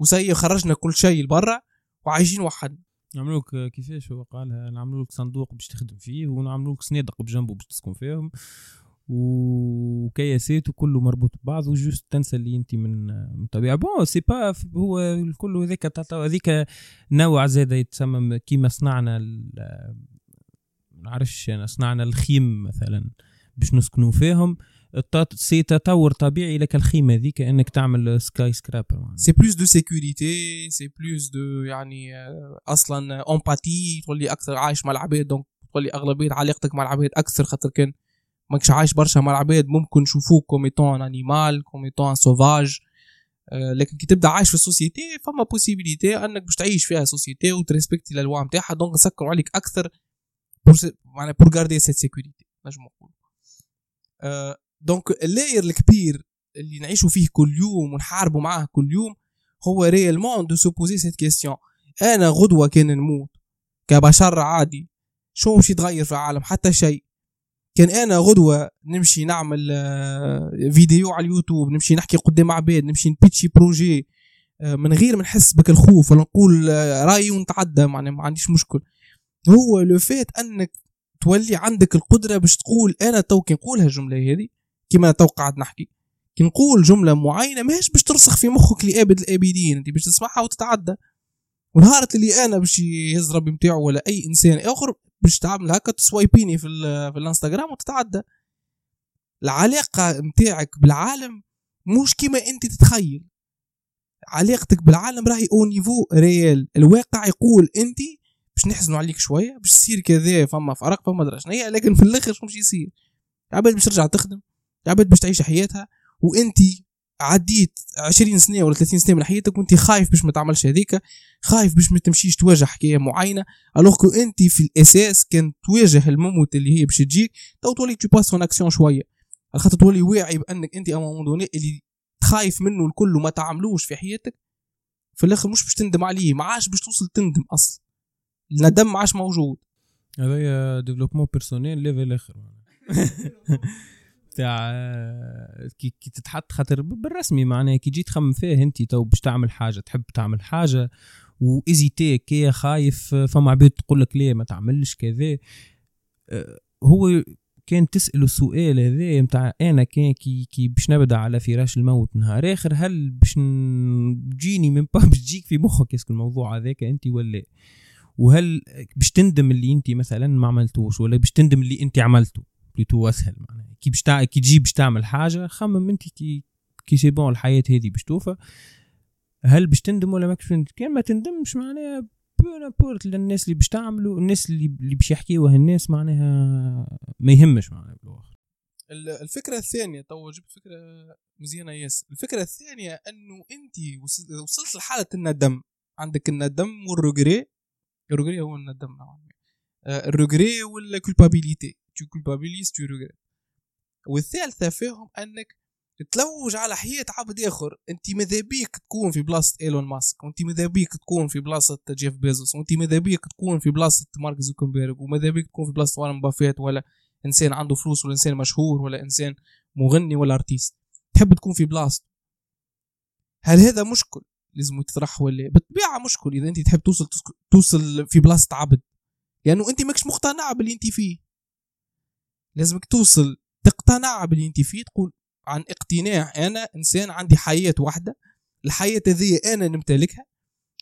و c'est خرجنا كل شيء لبرا وعايشين وحدنا. نعملوك كيفاش هو قالها؟ نعملوا لك صندوق باش تخدم فيه ونعملوا لك صنادق بجنبه باش تسكن فيهم وكياسات وكله مربوط ببعض و juste تنسى اللي أنت من من طبيعة. bon c'est pas هو الكل هذاك هذيك نوع زاد يتسمى كيما صنعنا ما نعرفش أنا صنعنا الخيم مثلا. باش نسكنوا فيهم c'est تطور طبيعي لك الخيمة ذيك إنك تعمل skyscraper c'est plus de sécurité c'est plus de يعني آه، أصلا empathie تولي أكثر عايش مع العباد donc تولي أغلبية علاقتك مع العباد أكثر خاطر كان ماكش عايش برشا مع العباد ممكن نشوفوك comme étant animal comme étant sauvage لكن كي تبدأ عايش في ال société فما possibilité إنك باش تعيش فيها société وت respecter ال lois نتاعها donc نسكروا عليك أكثر معناها pour garder cette sécurité نجم نقول. donc اللاير الكبير اللي نعيشوا فيه كل يوم ونحاربوا معاه كل يوم هو réellement de se poser cette question أنا غدوة كان نموت؟ كبشر عادي. شو مش يتغير في العالم؟ حتى شيء. كان أنا غدوة نمشي نعمل آه، فيديو على اليوتيوب نمشي نحكي قدام عباد نمشي ن pitcher projet آه، من غير ما نحس بك الخوف ولا نقول آه، رأيي ونتعدى معناها ما عنديش مشكل. هو le fait أنك تولي عندك القدرة باش تقول أنا تو كي نقول هالجملة هذه كما تو قاعد نحكي. كي نقول جملة معينة ماهيش باش ترسخ في مخك لأبد الأبدين أنت باش تسمعها وتتعدى. ونهار اللي أنا باش يهز ربي نتاعو ولا أي إنسان آخر باش تعمل هكا ت swiper ني في, في الإنستغرام وتتعدى. العلاقة نتاعك بالعالم مش كيما أنت تتخيل. علاقتك بالعالم راهي au niveau réel الواقع يقول أنت باش نحزنوا عليك شوية باش تصير كذا فما فرق فما درجة. لكن في الآخر شو باش يصير؟ العباد باش ترجع تخدم العباد باش تعيش حياتها وأنت عديت 20 سنة ولا 30 سنة من حياتك وأنت خايف باش ما تعملش هذيك خايف باش ما تمشيش تواجه حكاية معينة alors que أنت في الأساس كان تواجه الموت اللي هي باش تجيك تو تولي tu passes en action شوية. خاطر تولي واعي بأنك أنت امون اللي خايف منه الكل وما تعملوش في حياتك في الآخر مش باش تندم عليه ما عادش باش توصل تندم أصلا. الندم ما عادش موجود. هذا développement personnel level آخر. تاع كي, كي تتحط خاطر بالرسمي معناها كي جيت تخمم فيه انت تو باش تعمل حاجة تحب تعمل حاجة و hésiter كي خايف فما عباد تقول لك ليه ما تعملش كذا. هو كان تسأله السؤال هذا نتاع أنا كان كي كي باش نبدأ على فراش الموت نهار آخر هل باش تجيني من باش تجيك في مخك؟ est-ce que الموضوع هذاك أنت ولا وهل باش تندم اللي انت مثلا ما عملتوش ولا باش تندم اللي انت عملته؟ plutôt أسهل معناها. كي باش كي تجي باش تعمل حاجة خمم انت كي كي c'est bon الحياة هذه باش توفى هل باش تندم ولا ماكش تندم كان ما تندمش معناها بورت للناس اللي باش تعملوا الناس اللي اللي باش يحكيوها الناس معناها ما يهمش معناها بالاخر الفكرة الثانية تو جبت فكرة مزيانة ياسر. الفكرة الثانية إنه انت وصلت لحالة الندم عندك الندم وال regret ال regret هو الندم نوعا ما ال regret وال culpabilité tu culpabilises tu regrettes والثالثه فيهم أنك تلوج على حياة عبد آخر. أنت ماذا بيك تكون في بلاصة إيلون ماسك؟ وأنت ماذا بيك تكون في بلاصة جيف بيزوس؟ وأنت ماذا بيك تكون في بلاصة مارك زوكنبيرغ؟ وماذا بيك تكون في بلاصة وارن بافيت؟ ولا إنسان عنده فلوس ولا إنسان مشهور ولا إنسان مغني ولا artiste تحب تكون في بلاصته هل هذا مشكل؟ لازم يتطرح ولا بالطبيعه مشكل إذا أنت تحب توصل توصل في بلاصة عبد. لأنه أنت ماكش مقتنع باللي أنت فيه. لازمك توصل تقتنع باللي أنت فيه تقول عن اقتناع. أنا إنسان عندي حياة واحدة. الحياة هذه أنا نمتلكها.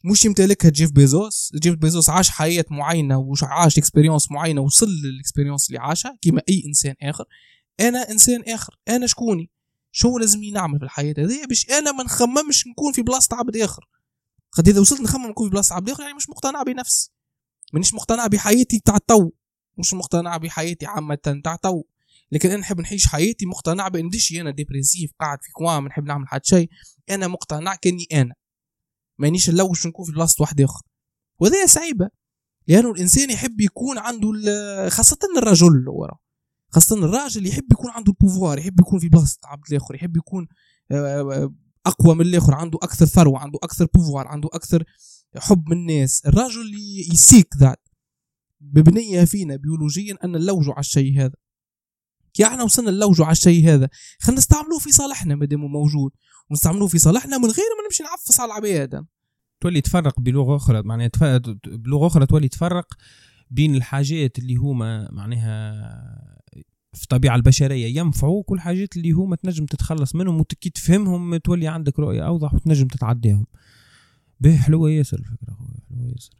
مش يمتلكها جيف بيزوس. جيف بيزوس عاش حياة معينة وعاش expérience معينة وصل لل expérience اللي عاشها كما أي إنسان آخر. أنا إنسان آخر. أنا شكوني؟ شو لازمني نعمل في الحياة هذه؟ باش أنا ما نخممش نكون في بلاصة عبد آخر. قد إذا وصلت نخمم نكون في بلاصة عبد آخر يعني مش مقتنع بنفسي. مانيش مقتنع بحياتي تاع تو. مش مقتنع بحياتي عامة تاع تو. لكن أنا نحب نعيش حياتي مقتنع بأن ديش أنا dépressif قاعد في coin ما نحب نعمل حد شيء. أنا مقتنع كأني أنا. مانيش نلوش نكون في بلاصة واحد آخر. وهذا صعيبة. لأنه الإنسان يحب يكون عنده خاصة الرجل ورا خاصة الراجل يحب يكون عنده ال pouvoir يحب يكون في بلاصة عبد الآخر يحب يكون آه، آه، أقوى من الآخر عنده أكثر ثروة عنده أكثر pouvoir عنده أكثر حب من الناس. الرجل ي seek that. مبنية فينا بيولوجيا أن نلوجوا على الشيء هذا. كي إحنا وصلنا نلوجوا على الشيء هذا خلينا نستعملوه في صالحنا ما دام موجود. ونستعملوه في صالحنا من غير ما نمشي نعفس على العباد. تولي تفرق بلغة أخرى معناها بلغة أخرى تولي تفرق بين الحاجات اللي هما معناها في الطبيعة البشرية ينفعوك والحاجات اللي هما تنجم تتخلص منهم وكي تفهمهم تولي عندك رؤية أوضح وتنجم تتعديهم. باهي حلوة ياسر الفكرة حلوة ياسر.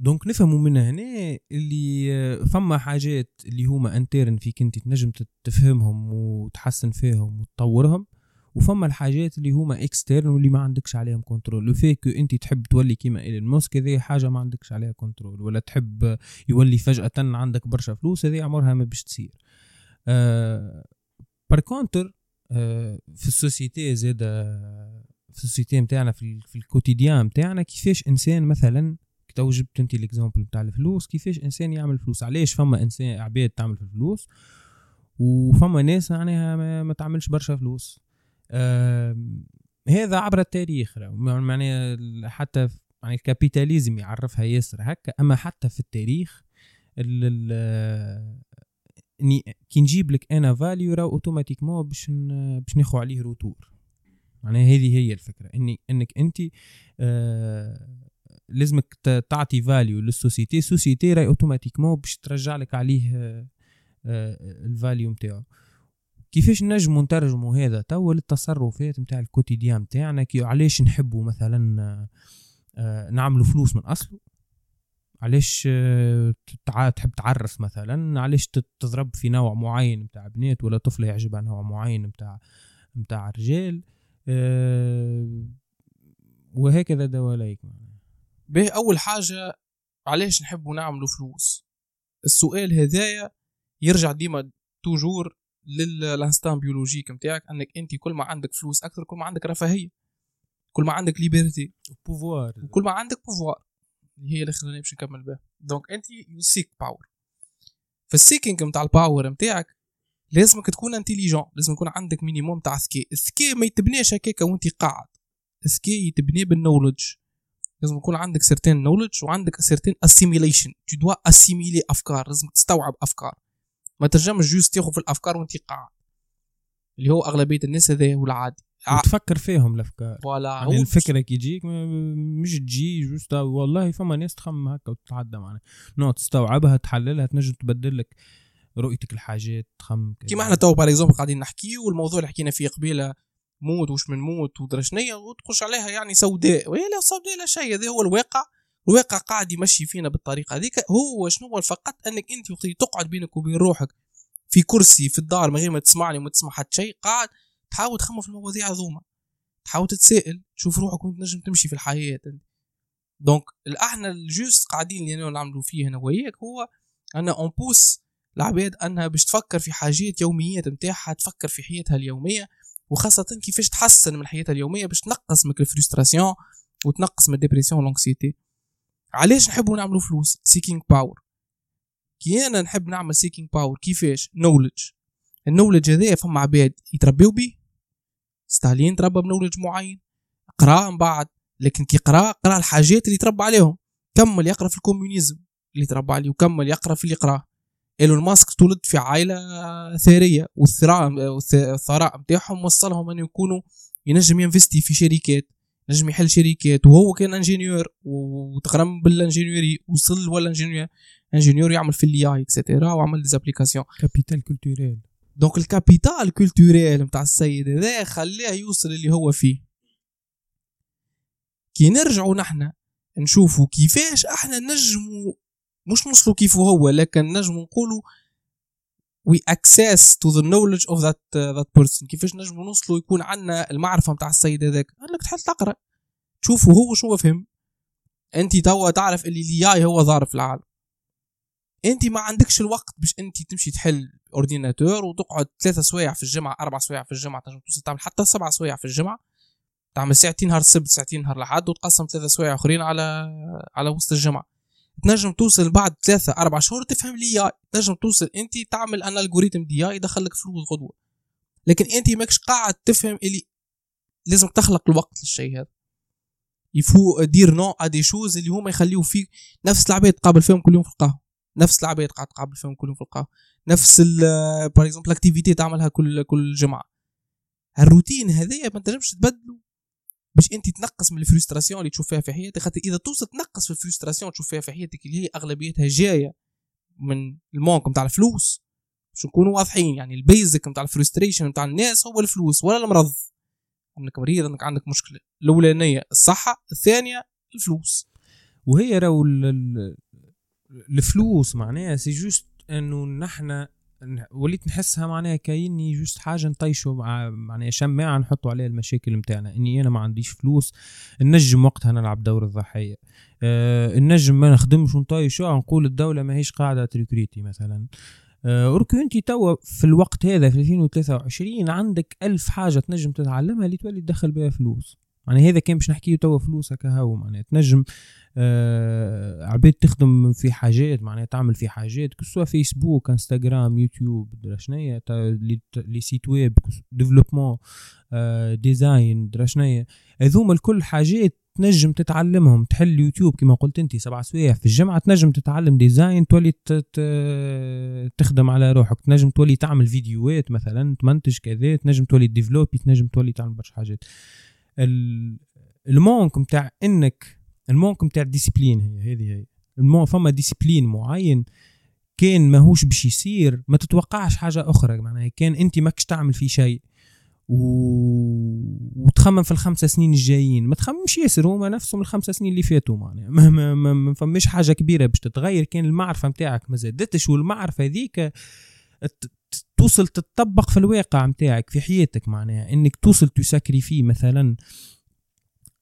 donc نفهموا من هنا اللي فما حاجات اللي هما interne فيك انت تنجم تفهمهم وتحسن فيهم وتطورهم. وفما الحاجات اللي هما externe واللي ما عندكش عليهم contrôle لو فيك انت تحب تولي كيما ايلون ماسك هذه حاجة ما عندكش عليها contrôle ولا تحب يولي فجأة عندك برشا فلوس هذه عمرها ما باش تصير. أه par contre أه في ال société زاد في ال société نتاعنا في, في ال quotidien نتاعنا كيفاش إنسان مثلا تو جبت أنت ال exemple بتاع الفلوس كيفاش إنسان يعمل فلوس؟ علاش فما إنسان عباد تعمل في الفلوس؟ وفما ناس معناها ما, ما تعملش برشا فلوس. هذا عبر التاريخ. معناها حتى يعني ال capitalisme يعرفها ياسر هكا. أما حتى في التاريخ ال ال كي نجيب لك أنا value راه automatiquement باش باش ناخذ عليه retour معناها هذه هي الفكرة. اني إنك أنت آه لازمك تعطي value لل société. ال société راهي automatiquement باش ترجع لك عليه آه، آه، ال value نتاعو. كيفاش نجمو نترجمو هذا؟ تو للتصرفات نتاع ال quotidien نتاعنا علاش نحبوا مثلا آه، نعملوا فلوس من اصله علاش تحب تعرس مثلا؟ علاش تضرب في نوع معين نتاع بنات ولا طفلة يعجبها نوع معين نتاع نتاع رجال؟ وهكذا دواليك به أول حاجة علاش نحبوا نعملوا فلوس؟ السؤال هذايا يرجع ديما توجور للانستان بيولوجيك نتاعك إنك أنت كل ما عندك فلوس أكثر كل ما عندك رفاهية كل ما عندك liberté pouvoir وكل ما عندك pouvoir هي اللي خلاني باش نكمل بها. donc أنت you seek power فال seeking نتاع ال power نتاعك لازمك تكون intelligent لازم يكون عندك minimum تاع ذكاء الذكاء ما يتبناش هكاك وأنت قاعد. الذكاء يتبني بال knowledge لازم يكون عندك certain knowledge وعندك certain assimilation tu dois assimiler أفكار لازم تستوعب أفكار. ما تنجمش juste تاخذ في الأفكار وانت قاعد. اللي هو أغلبية الناس هذا هو العادي. تفكر فيهم الأفكار. voilà. يعني الفكرة كي تجيك مش تجي juste والله فما ناس تخمم هكا وتتعدى معنا non تستوعبها تحللها تنجم تبدل لك رؤيتك الحاجات تخمم كيما إحنا تو par exemple قاعدين نحكي والموضوع اللي حكينا فيه قبيلة موت وش من موت ودرا شنيا عليها يعني سوداء. وهي لا سوداء لا شيء. هذا هو الواقع. الواقع قاعد يمشي فينا بالطريقة هذيك. هو شنو فقط أنك أنت وقت تقعد بينك وبين روحك في كرسي في الدار من غير ما تسمعني وما تسمع حتى شيء قاعد تحاول تخمم في المواضيع هذوما. تحاول تتسائل تشوف روحك وانت نجم تمشي في الحياة donc إحنا ال juste قاعدين اللي نعملوا فيه هنا وياك هو أن on pousse العباد أنها باش تفكر في حاجات يوميات نتاعها تفكر في حياتها اليومية وخاصة كيفاش تحسن من حياتها اليومية باش تنقص من ال frustration وتنقص من ال dépression وال anxiété علاش نحبوا نعملوا فلوس؟ seeking power كي أنا نحب نعمل seeking power كيفاش؟ knowledge. ال knowledge هذايا فما عباد يتربيو بيه ستالين تربى ب knowledge معين. قرأ من بعد. لكن كي قرأ قرأ الحاجات اللي تربى عليهم. كمل يقرأ في ال communisme اللي تربى عليه وكمل يقرأ في اللي قراه إيلون ماسك تولد في عائلة ثرية والثراء الثراء نتاعهم وصلهم أن يكونوا ينجم ي investi في شركات. نجم يحل شركات وهو كان ingénieur وتغرم بال ingénierie وصل ولا ingénieur ingénieur يعمل في ال AI extra وعمل des applications capital culturel donc ال capital culturel نتاع السيد هذا خليه يوصل اللي هو فيه. كي نرجعوا نحنا نشوفوا كيفاش إحنا نجموا مش نوصلوا كيف هو لكن نجموا نقولوا access to the knowledge of that uh, that person. كيفاش نجموا نوصلوا يكون عندنا المعرفة نتاع السيد هذاك؟ انك تحل تقرأ. تشوفوا هو شنو فهم. أنت توا تعرف اللي ال AI هو ظاهر في العالم. أنت ما عندكش الوقت باش أنت تمشي تحل ordinateur وتقعد ثلاثة سوايع في الجمعة أربع سوايع في الجمعة تنجم توصل تعمل حتى سبع سوايع في الجمعة. تعمل ساعتين نهار السبت ساعتين نهار الأحد وتقسم ثلاثة سوايع أخرين على على وسط الجمعة. تنجم توصل بعد ثلاثة أربع شهور تفهم ال AI تنجم توصل أنت تعمل un algorithme d'AI يدخل لك فلوس غدوة. لكن أنت ماكش قاعد تفهم اللي لازم تخلق الوقت للشيء هذا. il faut dire non à des choses اللي هما يخليو فيك نفس العباد تقابل فيهم كل يوم في القهوة. نفس العباد قاعد تقابل فيهم كل يوم في القهوة. نفس par exemple ال activité تعملها كل كل جمعة. الروتين هذايا ما تنجمش تبدلو. باش انت تنقص من ال frustration اللي تشوف فيها في حياتك خاطر إذا توصل تنقص في ال frustration تشوف فيها في حياتك اللي هي أغلبيتها جاية من ال manque نتاع الفلوس. باش نكونوا واضحين يعني ال basic نتاع ال frustration نتاع الناس هو الفلوس ولا المرض. انك مريض انك عندك مشكلة. الأولانية الصحة الثانية الفلوس. وهي راهو ال- ال- الفلوس معناها c'est juste إنه نحن وليت نحسها معناها كأني juste حاجة نطيشوا مع معناها شماعه نحطوا عليها المشاكل نتاعنا إني أنا ما عنديش فلوس نجم وقتها نلعب دور الضحيه أه نجم ما نخدمش ونطيشوا نقول الدولة ماهيش قاعدة ت recruter مثلا. أه وركو أنت توا في الوقت هذا في 2023 عندك ألف حاجة تنجم تتعلمها اللي تولي تدخل بها فلوس. يعني هذا كان باش نحكيه توا فلوس هكا هو معناها. تنجم آه عباد تخدم في حاجات معناها تعمل في حاجات que ce soit فيسبوك انستغرام يوتيوب تا- les sites web développement آه design درا شنيا هذوما الكل حاجات تنجم تتعلمهم. تحل يوتيوب كما قلت انت سبع سوايع في الجمعة تنجم تتعلم design تولي تخدم على روحك. تنجم تولي تعمل فيديوهات مثلا تمنتج كذا تنجم تولي développer تنجم تولي تعمل برشا حاجات. ال manque نتاع انك ال manque نتاع ال discipline هي هذه هي. ال moment فما discipline معين كان ماهوش باش يصير ما تتوقعش حاجة أخرى. معناها كان أنت ماكش تعمل فيه شيء. و... وتخمم في الخمسة سنين الجايين. ما تخممش ياسر هما نفسهم الخمسة سنين اللي فاتوا معناها. ما, ما, ما, ما فماش حاجة كبيرة باش تتغير. كان المعرفة نتاعك ما زادتش والمعرفة ذيك ت- ت- توصل تتطبق في الواقع نتاعك في حياتك معناها إنك توصل ت sacrifier مثلا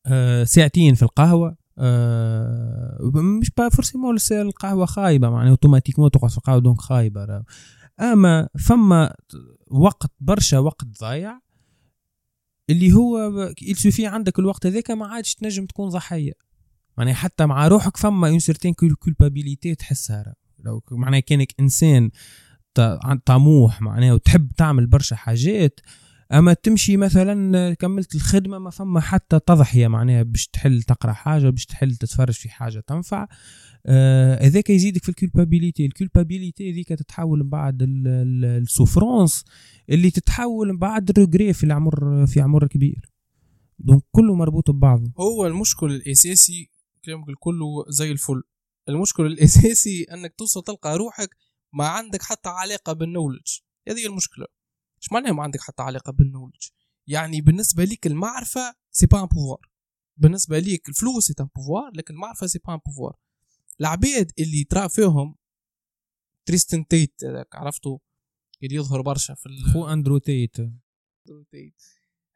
آه، ساعتين في القهوة آه، مش pas forcément القهوة خايبة معناها automatiquement تقعد في القهوة donc خايبة راهو. أما فما وقت برشا وقت ضايع اللي هو il suffit عندك الوقت هذاك ما عادش تنجم تكون ضحية معناها حتى مع روحك فما une certaine culpabilité تحسها راه. معناها كانك إنسان عن- طموح معناها وتحب تعمل برشا حاجات أما تمشي مثلا كملت الخدمة ما فما حتى تضحية معناها باش تحل تقرأ حاجة باش تحل تتفرج في حاجة تنفع آه، هذاك يزيدك في ال culpabilité ال culpabilité هذيك تتحول من بعد ال- ال- ال souffrance اللي تتحول من بعد ال regret في العمر في عمر كبير. donc كله مربوط ببعضه. هو المشكل الأساسي كلامك كله زي الفل. المشكل الأساسي أنك توصل تلقى روحك ما عندك حتى علاقة بال knowledge. هذه المشكلة. إيش معناها ما عندك حتى علاقة بال knowledge؟ يعني بالنسبة ليك المعرفة c'est pas un pouvoir بالنسبة ليك الفلوس c'est un pouvoir لكن المعرفة c'est pas un pouvoir العباد اللي ترى فيهم تريستن تيت هذاك عرفته؟ اللي يظهر برشا في خو أندرو تيت. تيت.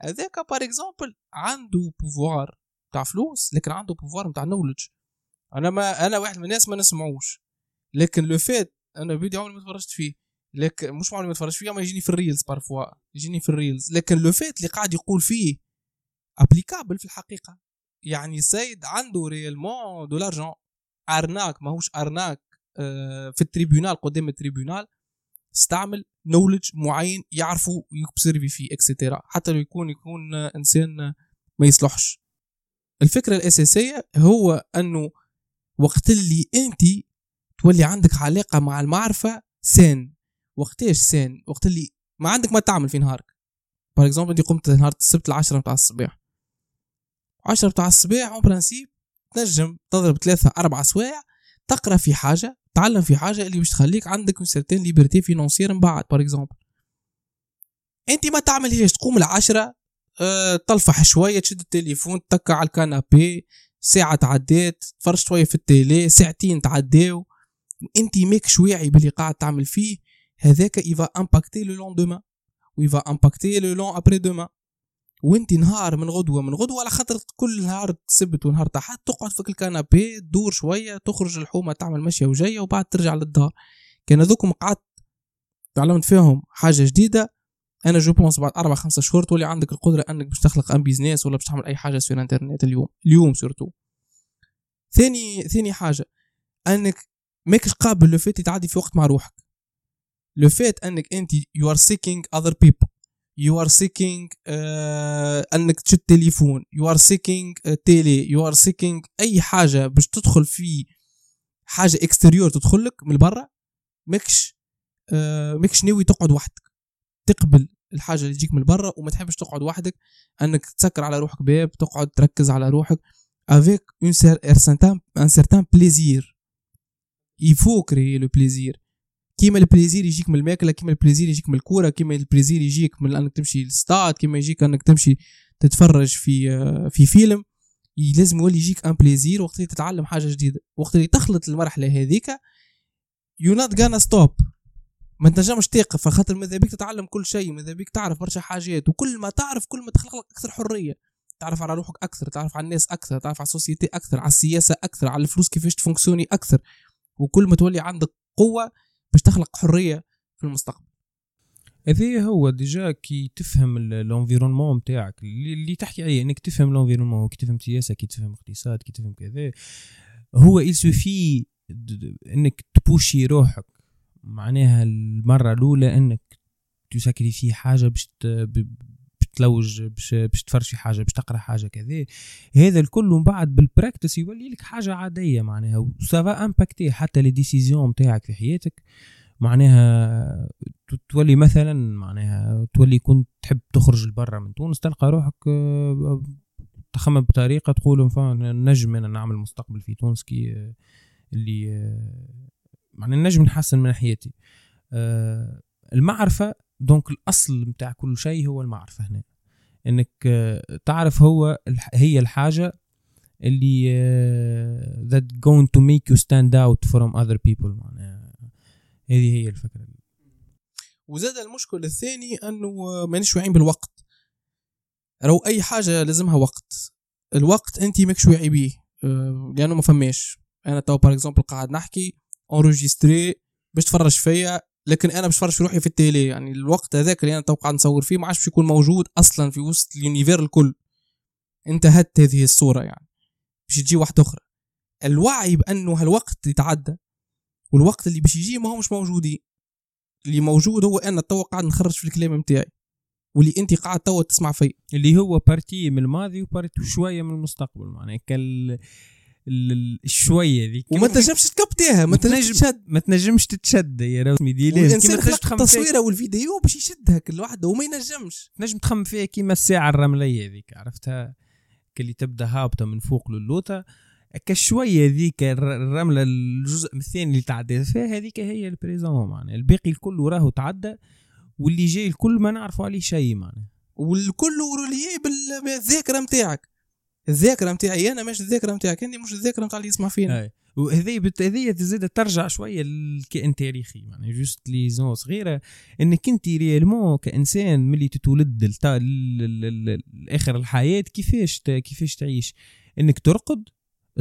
هذاك par exemple عنده pouvoir تاع فلوس لكن عنده pouvoir نتاع knowledge أنا ما أنا واحد من الناس ما نسمعوش. لكن le fait أنا فيديو عمري ما تفرجت فيه. لكن مش عمري ما تفرجت فيه أما يجيني في ال reels parfois يجيني في ال reels. لكن le fait اللي قاعد يقول فيه applicable في الحقيقة. يعني السيد عنده réellement de l'argent أرناك ماهوش أرناك آه، في ال tribunal قدام ال tribunal استعمل knowledge معين يعرفوا ي observer فيه extra حتى لو يكون يكون إنسان ما يصلحش. الفكرة الأساسية هو أنه وقت اللي أنت تولي عندك علاقة مع المعرفة سان وقتاش سان وقت اللي ما عندك ما تعمل في نهارك. par exemple انت قمت نهار السبت العشرة بتاع الصباح. 10 بتاع الصباح en principe تنجم تضرب ثلاثة أربعة سوايع تقرأ في حاجة تعلم في حاجة اللي باش تخليك عندك certaine liberté financière من بعد par exemple انت ما تعملهاش تقوم العشرة أه تلفح شوية تشد التليفون تكع على ال canapé ساعة تعدات تفرج شوية في ال télé ساعتين تعداو انت ماكش واعي باللي قاعد تعمل فيه هذاك il va impacter le lendemain و il va impacter le l'après-demain وانت نهار من غدوة من غدوة على خاطر كل نهار سبت ونهار حد تقعد في ال canapé تدور شوية تخرج الحومه تعمل مشية وجاية وبعد ترجع للدار. كان هذوكم قعدت تعلمت فيهم حاجة جديدة. أنا je pense بعد أربع خمسة شهور تولي عندك القدرة أنك باش تخلق un business ولا باش تعمل أي حاجة في الانترنت اليوم اليوم surtout ثاني ثاني حاجة أنك ماكش قابل le fait تعدي في وقت مع روحك. le fait إنك أنت you are seeking other people you are seeking إنك تشد تليفون. you are seeking télé. you are seeking أي حاجة باش تدخل في حاجة extérieure تدخل لك من برا ماكش uh, ماكش ناوي تقعد وحدك. تقبل الحاجة اللي تجيك من برا وما تحبش تقعد وحدك. إنك تسكر على روحك باب تقعد تركز على روحك. Un certain un certain plaisir. Faut créer le plaisir. كيما ال plaisir يجيك من الماكله كيما ال plaisir يجيك من الكوره كيما البليزير يجيك من انك تمشي للستاد كيما يجيك انك تمشي تتفرج في في فيلم لازم يولي يجيك un plaisir وقت اللي تتعلم حاجة جديده وقت اللي تخلط المرحله هذيك you not gonna stop ما تنجمش تقف خاطر ماذا بيك تتعلم كل شيء ماذا بيك تعرف برشا حاجات وكل ما تعرف كل ما تخلق لك أكثر حريه تعرف على روحك أكثر تعرف على الناس أكثر تعرف على ال société أكثر على السياسة أكثر على الفلوس كيفاش ت fonctionner أكثر وكل ما تولي عندك قوة باش تخلق حرية في المستقبل. هذا هو déjà كي تفهم ال environnement نتاعك. اللي تحكي عليه إنك تفهم ال environnement كي تفهم سياسة كي تفهم اقتصاد كي تفهم كذا هو il suffit إنك ت pousser روحك. معناها المرة الأولى إنك ت sacrifier حاجة باش تلوج باش باش ت chercher حاجة باش تقرأ حاجة كذا هذا الكل من بعد بال practice يولي لك حاجة عادية معناها و ça va impacter حتى les décisions نتاعك في حياتك. معناها تولي مثلا معناها تولي كنت تحب تخرج لبرا من تونس تلقى روحك آه، تخمم بطريقة تقول نجم أنا نعمل مستقبل في تونس كي آه، اللي آه، معناها نجم نحسن من حياتي. المعرفة donc الأصل نتاع كل شيء هو المعرفة هنا. إنك آه، تعرف هو هي الحاجة اللي uh, that going to make you stand out from other people. معناها هذه هي الفكرة. وزاد المشكل الثاني إنه مانيش واعيين بالوقت. لو أي حاجة لازمها وقت. الوقت أنت ماكش واعي بيه. آه، لأنه ما فماش. أنا تو par exemple قاعد نحكي enregistrer باش تفرج فيا لكن أنا باش في روحي في ال télé يعني الوقت هذاك اللي أنا توقع نصور فيه ما عادش يكون موجود أصلا في وسط ال univers الكل. انتهت هذه الصورة يعني. باش تجي واحدة أخرى الوعي بأنه هالوقت يتعدى والوقت اللي باش يجي ما هو مش موجودين. اللي موجود هو أنا تو قاعد نخرج في الكلام نتاعي واللي أنت قاعد تو تسمع فيه. اللي هو partie من الماضي و partie شوية من المستقبل معناها كال الشوية ذيك وما تنجمش ت capter ها ما تنجمش تشد ما تنجمش تتشد يا رسمي دي الانسان خلق التصويره والفيديو باش يشدها لوحده وما ينجمش. تنجم تخمم فيها كيما الساعة الرملية ذيك عرفتها؟ اللي تبدأ هابطة من فوق للوطة. كشويه ذيك الرملة الجزء الثاني اللي تعدى فيها هذيك هي ال présent معناها. الباقي الكل راهو تعدى واللي جاي الكل ما نعرفوا عليه شيء معناها. والكل relié بالذاكرة نتاعك الذاكرة نتاعي أنا مش الذاكرة نتاعك انت مش الذاكرة نتاع اللي يسمع فينا. وهذه هذه تزيد ترجع شوية للكائن تاريخي يعني juste liaison صغيره إنك أنت réellement كإنسان ملي تتولد لآخر الحياة كيفاش كيفاش تعيش؟ إنك ترقد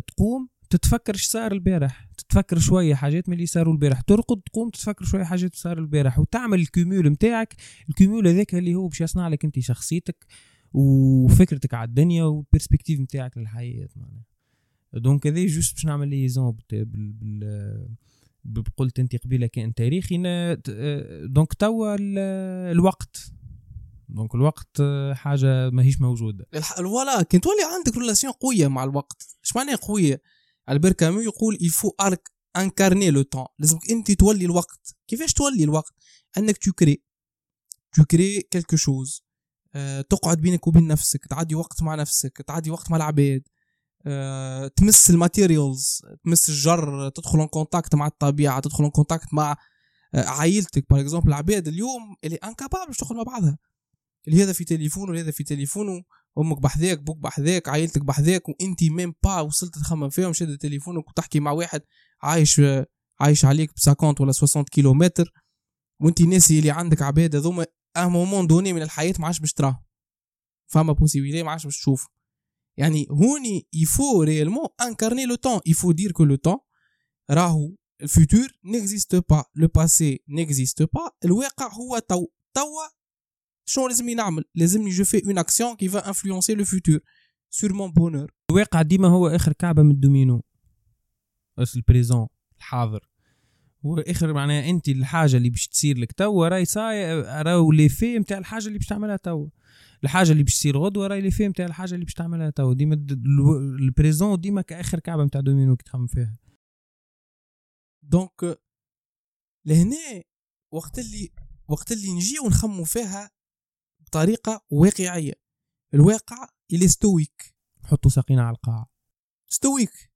تقوم تتفكر إيش صار البارح. تتفكر شوية حاجات من اللي صاروا البارح. ترقد تقوم تتفكر شوية حاجات صار البارح. وتعمل ال cumul نتاعك ال cumul هذاك اللي هو باش يصنع لك أنت شخصيتك. وفكرتك على الدنيا وال perspective نتاعك للحياة معناها. donc هذا juste باش نعمل liaison بال قلت أنت قبيلة كائن تاريخي donc توا الوقت. donc الوقت حاجة ماهيش موجودة. voilà كي تولي عندك relation قوية مع الوقت. إيش معناها قوية؟ البير كامو يقول il faut incarner le temps لازمك أنت تولي الوقت. كيفاش تولي الوقت؟ أنك tu crées tu crées chose آه، تقعد بينك وبين نفسك تعدي وقت مع نفسك تعدي وقت مع العباد آه، تمس ال materials تمس الشجر تدخل en contact مع الطبيعة تدخل en contact مع آه، عائلتك. par exemple العباد اليوم اللي incapables باش تدخل مع بعضها. اللي هذا في تليفون وهذا في تليفون أمك بحذاك بوك بحذاك عائلتك بحذاك وانت même pas وصلت تخمم فيهم شاد تليفونك وتحكي مع واحد عايش عايش عليك ب 50 ولا 60 كيلومتر وانت ناسي اللي عندك عباد هذوما un moment donné من الحياة ما عادش باش تراه فما possibilité ما عادش باش تشوف يعني هوني il faut réellement incarner le temps il faut dire que le temps راهو ال futur n'existe pas le passé n'existe pas الواقع هو تو. توا شنو لازمني نعمل؟ لازمني je fais une action qui va influencer le futur sur mon bonheur الواقع ديما هو آخر كعبة من الدومينو. ال présent الحاضر. هو اخر معناها انت الحاجة اللي باش تصير لك توا راهي صاي راهو l'effet نتاع الحاجة اللي باش تعملها توا. الحاجة اللي باش تصير غدوة راهي l'effet نتاع الحاجة اللي باش تعملها توا. ديما ال présent ديما كآخر كعبة نتاع دومينو كي تخمم فيها. donc لهنا وقت اللي وقت اللي نجي ونخمو فيها بطريقة واقعية. الواقع اللي stoïque. نحطوا ساقينا على القاع stoïque.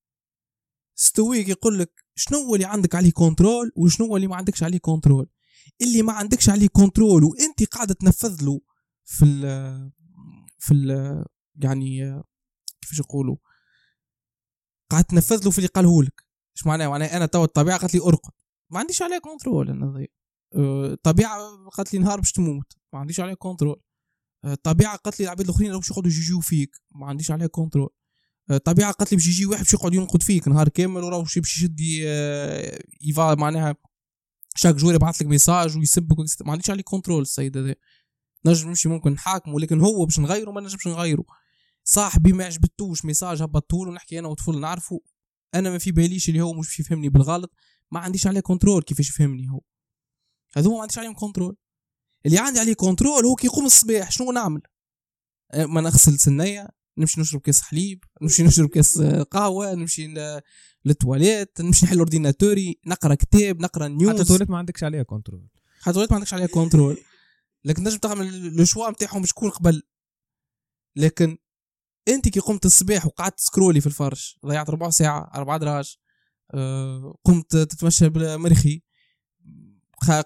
stoïque يقول لك شنو اللي عندك عليه contrôle وشنو اللي ما عندكش عليه contrôle اللي ما عندكش عليه contrôle وانت قاعدة تنفذ له في ال في ال يعني كيفاش يقولوا؟ قاعد تنفذ له في اللي قاله لك. إيش معناه؟ معناه أنا تو الطبيعة قالت لي أرقد. ما عنديش عليه contrôle أنا الطبيعه أه، قالت لي نهار باش تموت. ما عنديش عليه contrôle الطبيعة أه، قالت لي العباد الأخرين باش يقعدوا يجيو فيك. ما عنديش عليه contrôle الطبيعه أه، قالت لي باش يجي واحد باش يقعد ينقد فيك نهار كامل وراه باش يشد يفا معناها chaque jour يبعث لك message ويسبك ما عنديش عليه contrôle السيد هذا. نجم نمشي ممكن نحاكمه لكن هو باش نغيره ما نجمش نغيره. صاحبي ما عجبتوش message هبطوله نحكي أنا وطفل نعرفه. أنا ما في باليش اللي هو مش يفهمني بالغلط. ما عنديش عليه contrôle كيفاش يفهمني هو. هذوما ما عنديش عليهم contrôle اللي عندي عليه contrôle هو كي يقوم الصباح شنو نعمل؟ أه، ما نغسل سنية نمشي نشرب كاس حليب نمشي نشرب كاس قهوة نمشي للتواليت نمشي نحل ordinateur ي نقرأ كتاب نقرأ news حتى التواليت ما عندكش عليها contrôle حتى التواليت ما عندكش عليها contrôle لكن نجم تعمل le choix نتاعهم شكون قبل. لكن أنت كي قمت الصباح وقعدت سكرولي في الفرش ضيعت ربع ساعة أربع دراج أه قمت تتمشى بالمرخي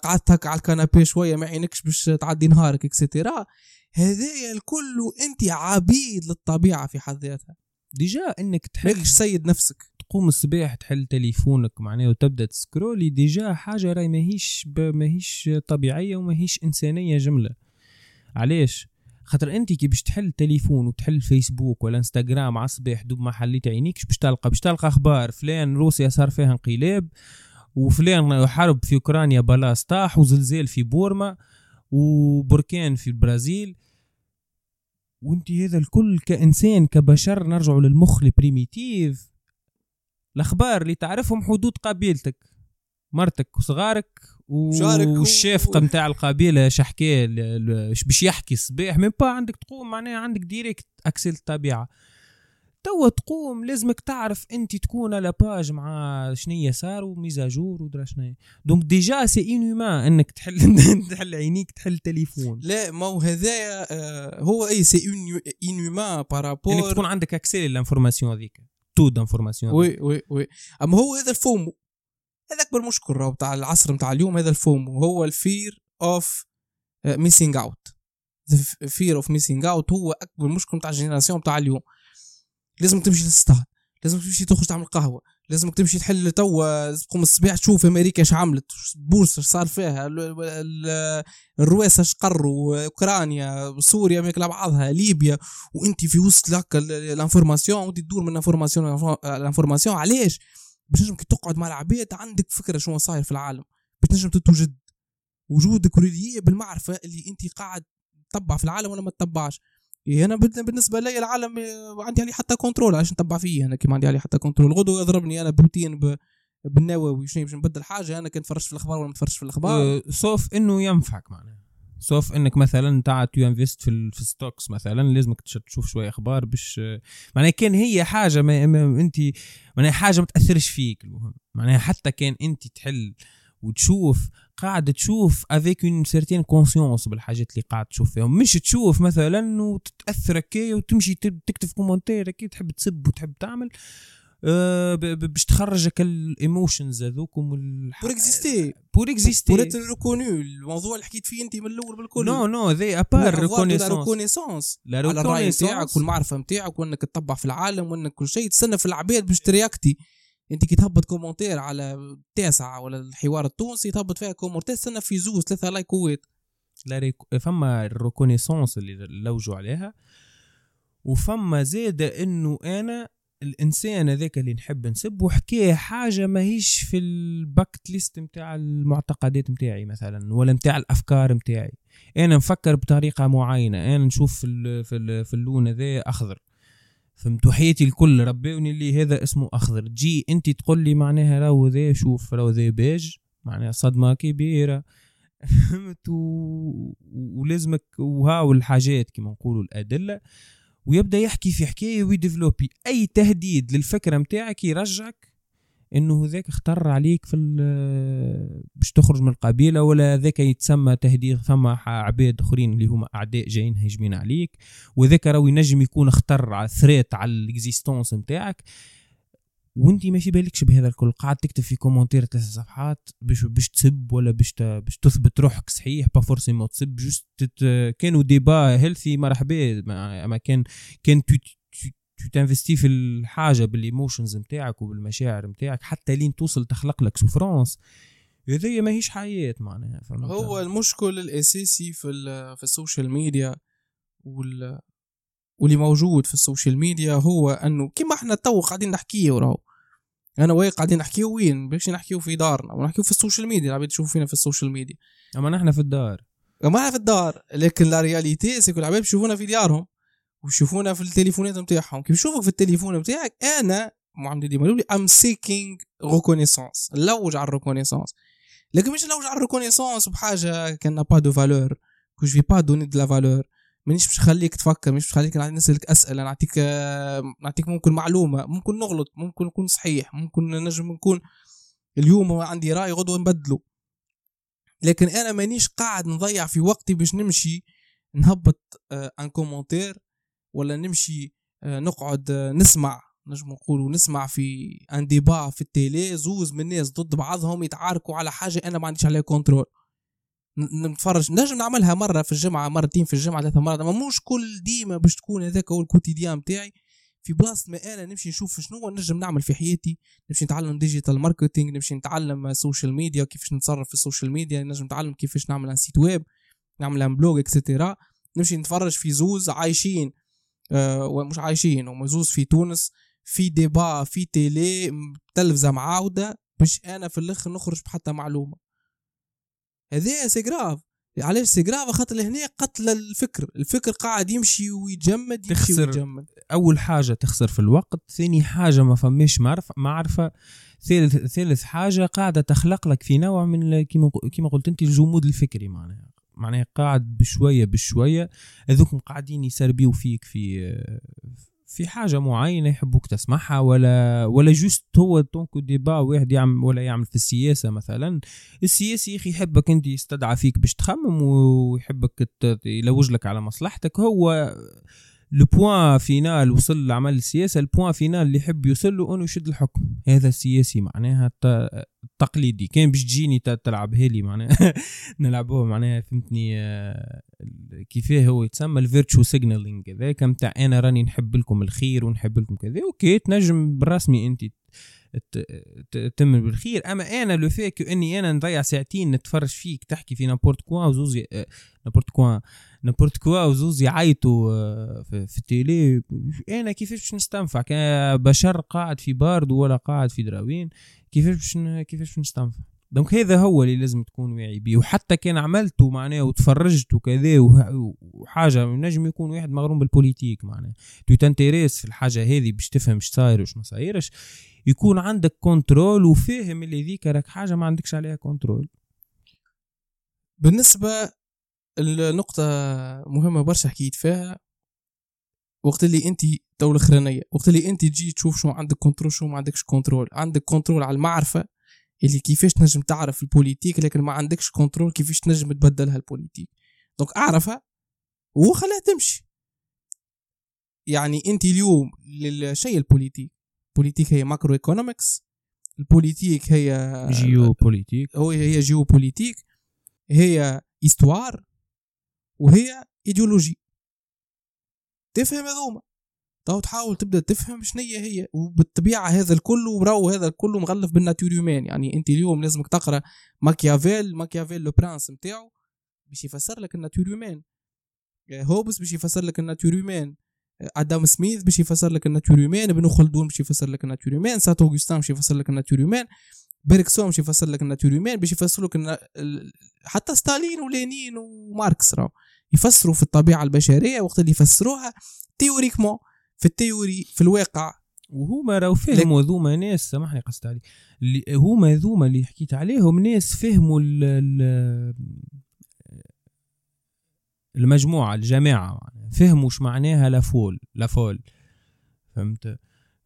قعدت هكا على ال canapé شوية ما عينكش باش تعدي نهارك extra هذايا الكل انت عبيد للطبيعة في حد ذاتها. déjà انك تحل سيد نفسك. تقوم الصباح تحل تليفونك معناه وتبدأ تسكرولي déjà حاجة راهي ماهيش ماهيش طبيعية وماهيش إنسانية جملة. علاش؟ خاطر انت كي باش تحل تليفون وتحل فيسبوك ولا إنستغرام على الصباح دوب ما حليت عينيك باش تلقى باش تلقى أخبار. فلان روسيا صار فيها انقلاب وفلان حرب في أوكرانيا بلاص طاح وزلزال في بورما. وبركان في البرازيل. وانت هذا الكل كإنسان كبشر نرجع للمخ البريميتيف الأخبار اللي تعرفهم حدود قبيلتك مرتك وصغارك والشافقة نتاع. القبيلة شحكي باش يحكي الصباح من با عندك تقوم معناها عندك ديريكت أكسل الطبيعة. توا تقوم لازمك تعرف انت تكون à la page مع شنية صار و mise à jour ودرا شنية donc déjà c'est anormal انك تحل تحل عينيك تحل تليفون. لا ما هو هذايا آه، هو et c'est anormal par rapport انك تكون عندك accès à l'information هذيك trop d'informations oui oui oui. أما هو هذا ال FOMO هذا اكبر مشكل راهو بتاع العصر بتاع اليوم هذا ال FOMO هو ال fear of missing out fear of missing out هو أكبر مشكل بتاع ال génération بتاع اليوم. لازم تمشي تستعد لازم تمشي تخرج تعمل قهوة لازمك تمشي تحل توا تقوم الصباح تشوف أمريكا اش عملت بورصة صار فيها الرويسة اش قروا أوكرانيا سوريا ماكلة بعضها ليبيا وأنت في وسط لك ال information وأنت تدور من ال information ال information علاش؟ باش تنجم كي تقعد مع العباد عندك فكرة شنو صاير في العالم باش تنجم تتوجد وجودك ريليي بالمعرفة اللي أنت قاعد تتبع في العالم ولا ما تتبعش أنا بالنسبة لي العالم آه، عندي عليه حتى كنترول علاش نتبع فيه؟ أنا كيما عندي عليه حتى كنترول غدو يضربني أنا بروتين ب... بالنووي شنو باش نبدل حاجة؟ أنا كنت فرشت في الأخبار ولا ما في الأخبار؟ أه سوف إنه ينفعك معناها. سوف إنك مثلا تاع تو انفست في في ستوكس مثلا لازمك تشوف شوية أخبار باش معناها كان هي حاجة ما, ما أنت معناها حاجة ما تأثرش فيك المهم. معناها حتى كان أنت تحل وتشوف قاعد تشوف avec une certaine conscience بالحاجات اللي قاعد تشوف فيهم. مش تشوف مثلا وتتأثر هكايا وتمشي تكتب commentaire هكا تحب تسب وتحب تعمل. ب- باش تخرجك ال emotions هذوكم pour exister pour exister pour être reconnu الموضوع اللي حكيت فيه أنت من الأول بالكل. non non déjà à part reconnaissance reconnaissance لا على الرأي. نتاعك والمعرفة نتاعك وإنك تطبع في العالم وإنك كل شيء تستنى في العباد باش ترياكتي. انت كي تهبط commentaire على التاسع ولا الحوار التونسي تهبط فيها commentaire تستنى في زوز ثلاثة لايكوات لا rec... فما ال reconnaissance اللي لوجوا عليها. وفما زاد إنه أنا الإنسان هذاك اللي نحب نسبه حكى حاجة ماهيش في ال bucket list نتاع المعتقدات نتاعي مثلا ولا نتاع الأفكار نتاعي أنا نفكر بطريقة معينة أنا نشوف في. في اللون هذا أخضر. فهمت وحياتي الكل ربوني اللي هذا اسمه أخضر. تجي أنت تقول لي معناها راهو ذا شوف راهو ذا بيج معناها صدمة كبيرة. فهمت و... ولازمك وهاو الحاجات كما نقولوا الأدلة. ويبدأ يحكي في حكاية ويديفلوبي. أي تهديد للفكرة نتاعك يرجعك إنه ذاك اختر عليك في باش تخرج من القبيلة ولا ذاك يتسمى تهديد ح- عباد آخرين اللي هما أعداء جايين هاجمين عليك وذاك راهو ينجم يكون أخطر threat على ال existence نتاعك. وأنت ما في بالكش بهذا الكل. قاعد تكتب في commentaire ثلاث صفحات باش باش تسب ولا باش باش تثبت روحك صحيح pas forcément تسب juste كانوا débat healthy مرحبا ما كان كان تنفستي في الحاجة بال emotions نتاعك وبالمشاعر نتاعك حتى لين توصل تخلق لك souffrance. هذيا ماهيش حياة معناها؟ هو المشكل الأساسي في في ال social media وال واللي موجود في ال social media هو إنه كيما إحنا تو قاعدين نحكيه راهو أنا ويا قاعدين نحكيو وين؟ باش نحكيو في دارنا ونحكيو في ال social media العباد يشوفوا فينا في ال social media. أما نحن في الدار. ما إحنا في الدار لكن la réalité c'est que العباد بيشوفونا في ديارهم. ويشوفونا في التليفونات نتاعهم. كيف يشوفك في التليفون نتاعك أنا محمد ديما I am seeking reconnaissance نلوج على ال reconnaissance لكن مش نلوج على ال reconnaissance بحاجة كان pas de valeur que je vais donner de la valeur مانيش باش نخليك تفكر مانيش باش نخليك نسألك أسئلة نعطيك آه، نعطيك ممكن معلومة ممكن نغلط ممكن نكون صحيح ممكن نجم نكون اليوم عندي رأي غدوة نبدله. لكن أنا مانيش قاعد نضيع في وقتي باش نمشي نهبط آه، un commentaire ولا نمشي آه، نقعد آه، نسمع نجم نقولوا نسمع في un débat في ال télé زوز من الناس ضد بعضهم يتعاركوا على حاجة أنا ما عنديش عليها control نتفرج. نجم نعملها مرة في الجمعة مرتين في الجمعة ثلاث مرات. أما مش كل ديما باش تكون هذاك هو ال quotidien بتاعي في بلاصة ما أنا نمشي نشوف شنو نجم نعمل في حياتي. نمشي نتعلم digital marketing نمشي نتعلم social media كيفاش نتصرف في ال social media نجم نتعلم كيفاش نعمل un site web نعمل un blog اكسترا نمشي نتفرج في زوز عايشين ومش عايشين. هم زوز في تونس في débat في télé م- تلفزه معاوده باش أنا في الأخر نخرج بحتى معلومة. هذا c'est grave علاش c'est grave خاطر هنا قتل الفكر. الفكر قاعد يمشي ويتجمد يمشي تخسر. ويتجمد. أول حاجة تخسر في الوقت ثاني حاجة ما فماش معرفه معرفة. ثالث ثالث حاجة قاعدة تخلق لك في نوع من كيما قلت أنت الجمود الفكري معناها. معناها قاعد بشوية بشوية هذوكم قاعدين يسربيو فيك في في حاجة معينة يحبوك تسمعها ولا ولا juste هو donc débat واحد يعمل ولا يعمل في السياسة مثلا. السياسي يا أخي يحبك أنت يستدعى فيك باش تخمم ويحبك يلوج لك على مصلحتك. هو le point final وصل لعمل السياسة ال point final اللي يحب يوصل له أنه يشد الحكم. هذا السياسي معناها الت- التقليدي. كان باش تجيني تلعبها لي معناها. نلعبوها معناها فهمتني آه، كيفاه هو يتسمى ال virtue signaling هذاك نتاع أنا راني نحب لكم الخير ونحب لكم كذا. okay تنجم بالرسمي أنت ت- ت- تمن بالخير. أما أنا لو فيك إني أنا نضيع ساعتين نتفرج فيك تحكي في n'importe quoi وزوز آه، n'importe quoi n'importe quoi وزوز يعيطوا آه، في, ال télé. أنا كيفاش باش نستنفع؟ كبشر قاعد في بارد ولا قاعد في دراوين كيفاش باش كيفاش باش نستنفع؟ donc هذا هو اللي لازم تكون واعي بيه. وحتى كان عملته معناه وتفرجت وكذا وحاجة نجم يكون واحد مغروم بال politique معناه tu t'intéresses في الحاجة هذه باش تفهم اش صاير وش ما صايرش يكون عندك control وفاهم اللي ذيك راك حاجة ما عندكش عليها control بالنسبة النقطة مهمة برشا حكيت فيها وقت اللي أنت تو الاخرانية وقت اللي أنت تجي تشوف شو عندك control شو ما عندكش control عندك control على المعرفة اللي كيفاش تنجم تعرف ال politique لكن ما عندكش control كيفاش تنجم تبدلها ال politique. donc اعرفها وخليها تمشي. يعني انت اليوم للشيء ال politique. ال politique هي macroeconomics ال politique هي géo politique هو هي géopolitique هي histoire وهي ايديولوجي تفهم هذوما. تو تحاول تبدأ تفهم شنية هي وبالطبيعة هذا الكل وراو هذا الكل مغلف بال nature humaine يعني أنت اليوم لازمك تقرأ ماكيافيل ماكيافيل Le Prince نتاعو باش يفسر لك ال nature humaine هوبس باش يفسر لك ال nature humaine آدم سميث باش يفسر لك ال nature humaine ابن خلدون باش يفسر لك ال nature humaine سانت اوغستان باش يفسر لك ال nature humaine بيركسون باش يفسر لك ال nature humaine باش يفسر لك حتى ستالين ولينين وماركس راهو. يفسروا في الطبيعة البشرية وقت اللي يفسروها théoriquement. في ال théorie في الواقع. وهما راهو فهموا ذوما ناس سامحني قصت عليك اللي هما ذوما اللي حكيت عليهم ناس فهموا ال ال المجموعة الجماعة معناها. فهموا إيش معناها لافول لافول فهمت؟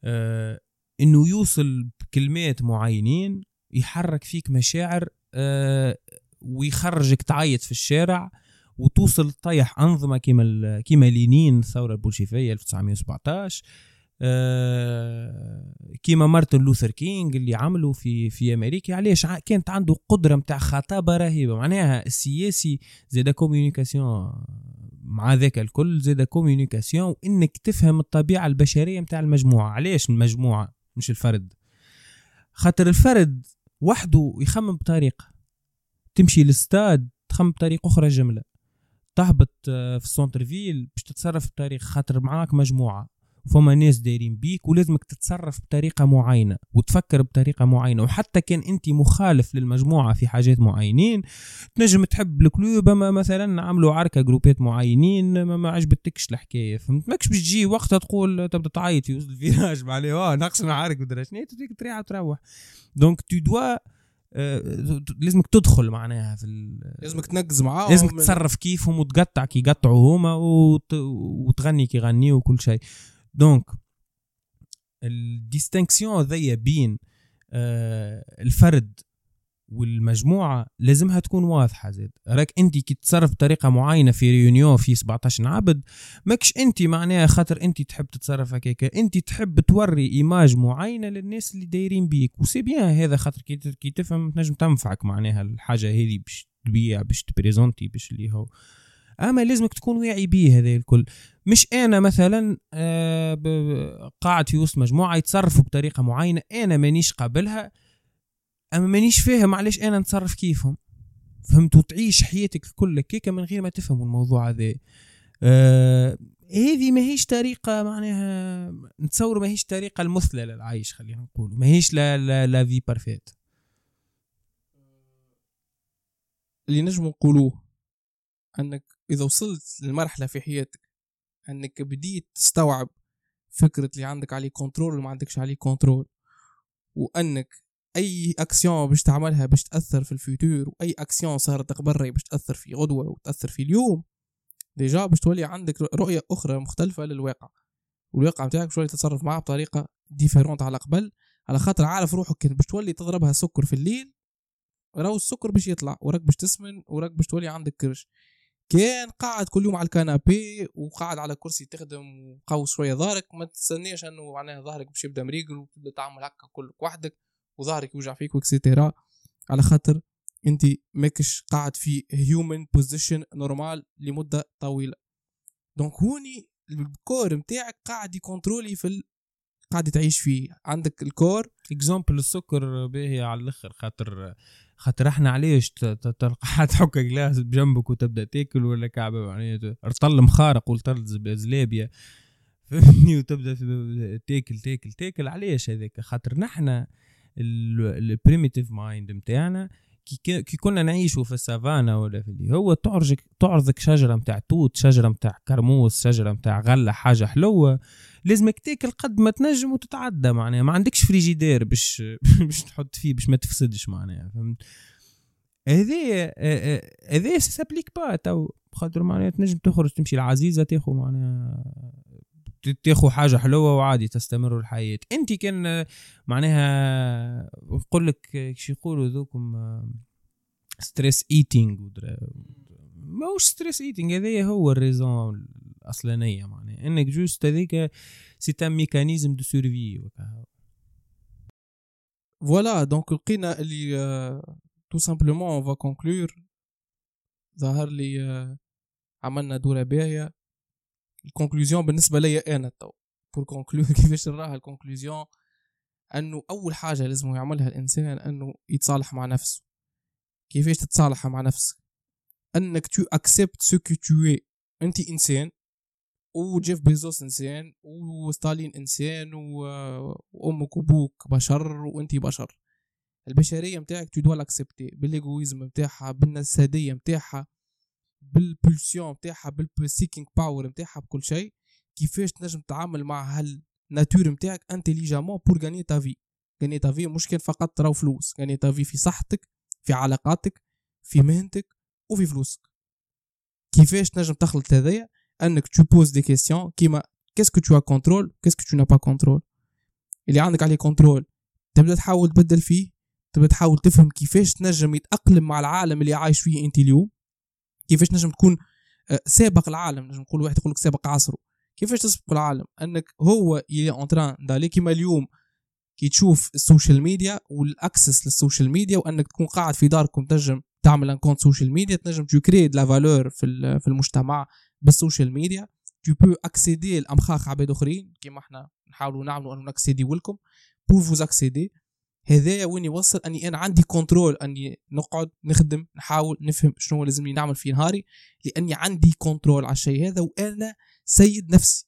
آه انه يوصل بكلمات معينين يحرك فيك مشاعر آه ويخرجك تعيط في الشارع وتوصل تطيح أنظمة كيما كيما لينين الثورة البولشيفيه 1917 آه، كيما مارتن لوثر كينج اللي عملوا في في أمريكا. علاش؟ كانت عنده قدرة متاع خطابة رهيبة. معناها السياسي زاد communication مع ذاك الكل زاد communication وإنك تفهم الطبيعة البشرية متاع المجموعة. علاش المجموعة؟ مش الفرد. خاطر الفرد وحده يخمم بطريقة. تمشي للستاد تخمم بطريقة أخرى جمله تهبط آه، في ال centre-ville باش تتصرف بطريقة خاطر معاك مجموعة. فما ناس دايرين بيك ولازمك تتصرف بطريقة معينة وتفكر بطريقة معينة. وحتى كان أنت مخالف للمجموعة في حاجات معينين تنجم تحب ال club اما مثلا عملوا عركة groupات معينين ما, ما عجبتكش الحكاية. فهمت؟ ماكش باش تجي وقتها تقول تبدأ تعيط في وسط ال virage معناها آه ناقصنا عارك ودرا شنو تريح وتروح. donc tu dois لازمك تدخل معناها في ال- لازمك تنقز معاهم لازمك تصرف كيفهم وتقطع كي يقطعوا هما وت... وتغني كي يغنيوا وكل شيء. donc ال distinction ذي بين الفرد والمجموعة لازمها تكون واضحة زاد راك انت كي تتصرف بطريقة معينة في réunion في 17 عبد ماكش انت معناها خاطر انت تحب تتصرف هكاك انت تحب توري image معينة للناس اللي دايرين بيك و c'est bien هذا خاطر كي, تفهم تنجم تنفعك معناها الحاجة هذه باش تبيع باش ت présenter باش اللي هو. أما لازمك تكون واعي بيه هذا الكل. مش أنا مثلا آه، قاعد في وسط مجموعة يتصرفوا بطريقة معينة أنا مانيش قابلها أما مانيش فاهم علاش أنا نتصرف كيفهم. فهمت وتعيش حياتك الكل كيكا من غير ما تفهموا الموضوع هذا. آه هذه ماهيش طريقة معناها نتصور ماهيش طريقة المثلى للعيش خلينا نقول ماهيش la la la vie parfaite اللي نجم نقولوه أنك إذا وصلت لمرحله في حياتك أنك بديت تستوعب فكرة اللي عندك عليه contrôle وما عندكش عليه contrôle وأنك أي أكسيون باش تعملها باش تأثر في ال futur وأي أكسيون صارت قبل باش تأثر في غدوة وتأثر في اليوم déjà باش تولي عندك رؤية أخرى مختلفة للواقع. والواقع بتاعك باش تولي تتصرف معاه بطريقة différente على قبل على خاطر عارف روحك كان باش تولي تضربها سكر في الليل راهو السكر باش يطلع وراك باش تسمن وراك باش تولي عندك كرش. كان قاعد كل يوم على ال canapé وقاعد على كرسي تخدم وقوي شوية ظهرك ما تستناش إنه معناها ظهرك باش يبدأ مريقل وتبدأ تعمل هكا كلك وحدك. وظهرك يوجع فيك et cetera على خاطر أنت ماكش قاعد في human position normal لمدة طويلة. donc هوني ال corps نتاعك قاعد ي contrôler في ال... قاعد تعيش فيه. عندك ال corps؟ exemple السكر باهي على الأخر. خاطر خاطر إحنا علاش تلقى حد حك glace بجنبك وتبدأ تاكل ولا كعبة يعني رطل مخارق زب- زلابيه فهمني؟ وتبدأ تاكل تاكل تاكل. علاش هذاك؟ خاطر نحنا ال primitive mind نتاعنا كي كنا نعيشوا في السافانا ولا في اللي هو تعرجك تعرضك شجره متاع توت شجره متاع كرموس شجره متاع غله حاجة حلوة لازمك تاكل قد ما تنجم وتتعدى معناها ما عندكش فريجيدير باش باش تحط فيه باش ما تفسدش معناها فهمت هذا هذا s'applique pas تو خاطر معناها تنجم تخرج تمشي العزيزه تاخذ معناها تاخذ حاجة حلوة وعادي تستمر الحياة. أنت كان معناها نقول لك شو يقولوا ذوكم stress eating ماهوش stress eating هذايا هو ال raison الأصلانية معناها. إنك juste هذيك c'est un mécanisme de survie voilà donc لقينا اللي tout simplement on va conclure ظهر لي عملنا دورة باهية. ال conclusion بالنسبة ليا أنا تو. pour conclure كيفاش نراها ال conclusion أنه أول حاجة لازم يعملها الإنسان أنه يتصالح مع نفسه. كيفاش تتصالح مع نفسك؟ أنك tu acceptes ce que tu أنت إنسان وجيف بيزوس إنسان وستالين إنسان وامك وابوك بشر وانت بشر. البشرية متاعك tu dois l'accepter بال égoïsme متاعها بالسادية متاعها. بال pulsion متاعها بال seeking power متاعها بكل شيء كيفاش تنجم تتعامل مع هال nature متاعك intelligemment pour gagner ta vie gagner ta vie مش كان فقط تراو فلوس gagner ta vie في صحتك في علاقاتك في مهنتك وفي فلوسك. كيفاش تنجم تخلط هذايا؟ أنك tu poses des questions كيما qu'est-ce que tu contrôles qu'est-ce que tu pas contrôles اللي عندك عليه contrôle تبدأ تحاول تبدل فيه تبدأ تحاول تفهم كيفاش تنجم يتأقلم مع العالم اللي عايش فيه انت اليوم. كيفاش تنجم تكون آه، سابق العالم نجم نقول واحد يقول لك سابق عصره. كيفاش تسبق العالم؟ أنك هو il est en train d'aller كيما اليوم كي تشوف ال social media وال access لل social media وأنك تكون قاعد في داركم تنجم تعمل un compte social media تنجم tu crées la valeur في في المجتمع بال social media. tu peux accéder لأمخاخ عباد أخرين كيما إحنا نحاولوا نعملوا أنه ن accéder لكم pour vous accéder هذايا وين يوصل؟ أني أنا عندي contrôle أني نقعد نخدم نحاول نفهم شنو لازمني نعمل في نهاري لأني عندي contrôle على الشيء هذا وأنا سيد نفسي.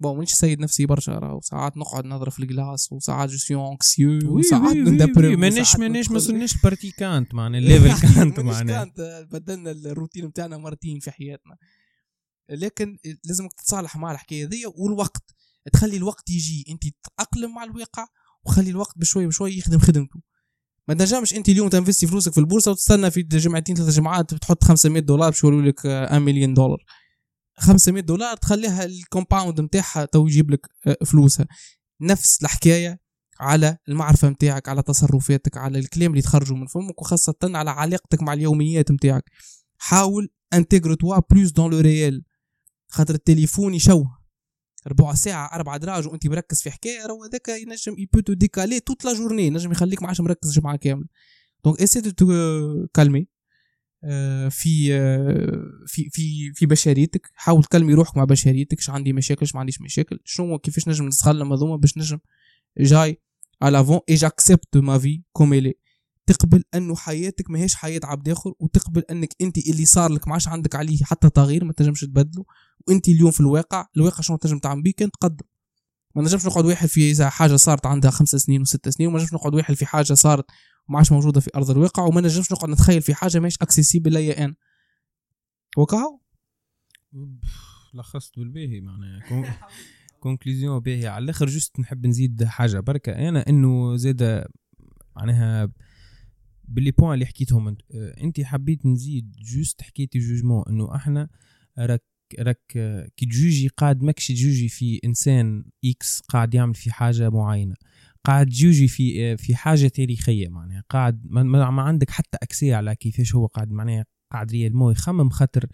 bon مانيش سيد نفسي برشا راهو. ساعات نقعد نضرب في ال glace وساعات je suis anxieux وساعات ندبر مانيش مانيش ما صرناش partis كانت معناها ال level كانت معناها. كانت بدلنا الروتين بتاعنا مرتين في حياتنا. لكن لازمك تتصالح مع الحكاية ذي والوقت. تخلي الوقت يجي. أنت تتأقلم مع الواقع وخلي الوقت بشوي بشوي يخدم خدمته. ما تنجمش أنت اليوم ت investir فلوسك في البورصة وتستنى في جمعتين ثلاث جمعات تحط 500 دولار باش يولوا لك 1 مليون دولار. 500 دولار تخليها ال compound نتاعها تو يجيب لك آه، فلوسها. نفس الحكاية على المعرفة نتاعك على تصرفاتك على الكلام اللي تخرجوا من فمك وخاصة على علاقتك مع اليوميات نتاعك حاول intègre-toi plus dans le réel خاطر التليفون يشوه. ربع ساعة أربع دراج وأنت مركز في حكاية راهو هذاك ينجم ي peut te décaler toute la journée ينجم يخليك ما عادش مركز جمعة كاملة. donc essaie de calmer في uh, في في في بشريتك حاول تكلمي روحك مع بشريتك اش عندي مشاكل اش ما عنديش مشاكل شنو كيفاش نجم نتكلم هذوما باش نجم j'aille à l'avant et j'accepte ma vie comme elle est تقبل انه حياتك ماهيش حياة عبد آخر وتقبل انك انت اللي صار لك ما عادش عندك عليه حتى تغيير ما تنجمش تبدله. وانت اليوم في الواقع الواقع شنو تنجم تعمل بيه؟ كان تقدم. ما نجمش نقعد واحد في حاجة صارت عندها خمس سنين وست سنين وما نجمش نقعد واحد في حاجة صارت وما عادش موجودة في أرض الواقع وما نجمش نقعد نتخيل في حاجة ماهيش accessible ليا أنا. وكاهو لخصت بالباهي معناها. conclusion باهي على الآخر juste نحب نزيد حاجة بركة. أنا إنه زاد معناها باللي points اللي حكيتهم انت. انت حبيت نزيد juste حكيتي jugement إنه أحنا راك راك كي تجوجي قاعد ماكش تجوجي في إنسان X قاعد يعمل في حاجة معينة. قاعد تجوجي في في حاجة تاريخية معناها. قاعد ما, ما عندك حتى accès على كيفاش هو قاعد معناها قاعد réellement يخمم خاطر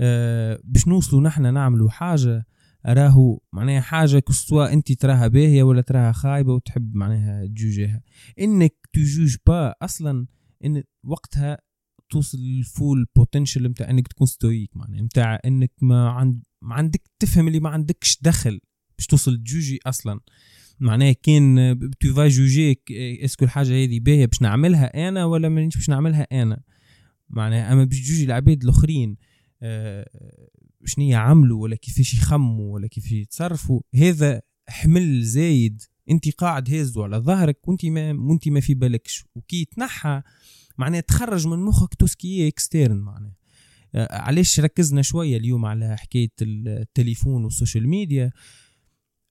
آه باش نوصلوا نحنا نعملوا حاجة راهو معناها حاجة que ce soit أنت تراها باهية ولا تراها خايبة وتحب معناها تجوجيها. إنك tu juges pas أصلا إن وقتها توصل لل full potential نتاع إنك تكون stoïque معناها نتاع إنك ما عند ما عندك تفهم اللي ما عندكش دخل باش توصل تجوجي أصلا. معناها كان tu vas juger est-ce que الحاجة هذه باهية باش نعملها أنا ولا مانيش باش نعملها أنا. معناها أما باش تجوجي العباد الآخرين شنو يعملوا ولا كيفاش يخموا ولا كيف يتصرفوا هذا حمل زايد انت قاعد هازه على ظهرك وانت ما وانت ما في بالكش. وكي تنحى معناها تخرج من مخك tout ce qui est externe معناها. آه، علاش ركزنا شوية اليوم على حكاية التليفون وال social media؟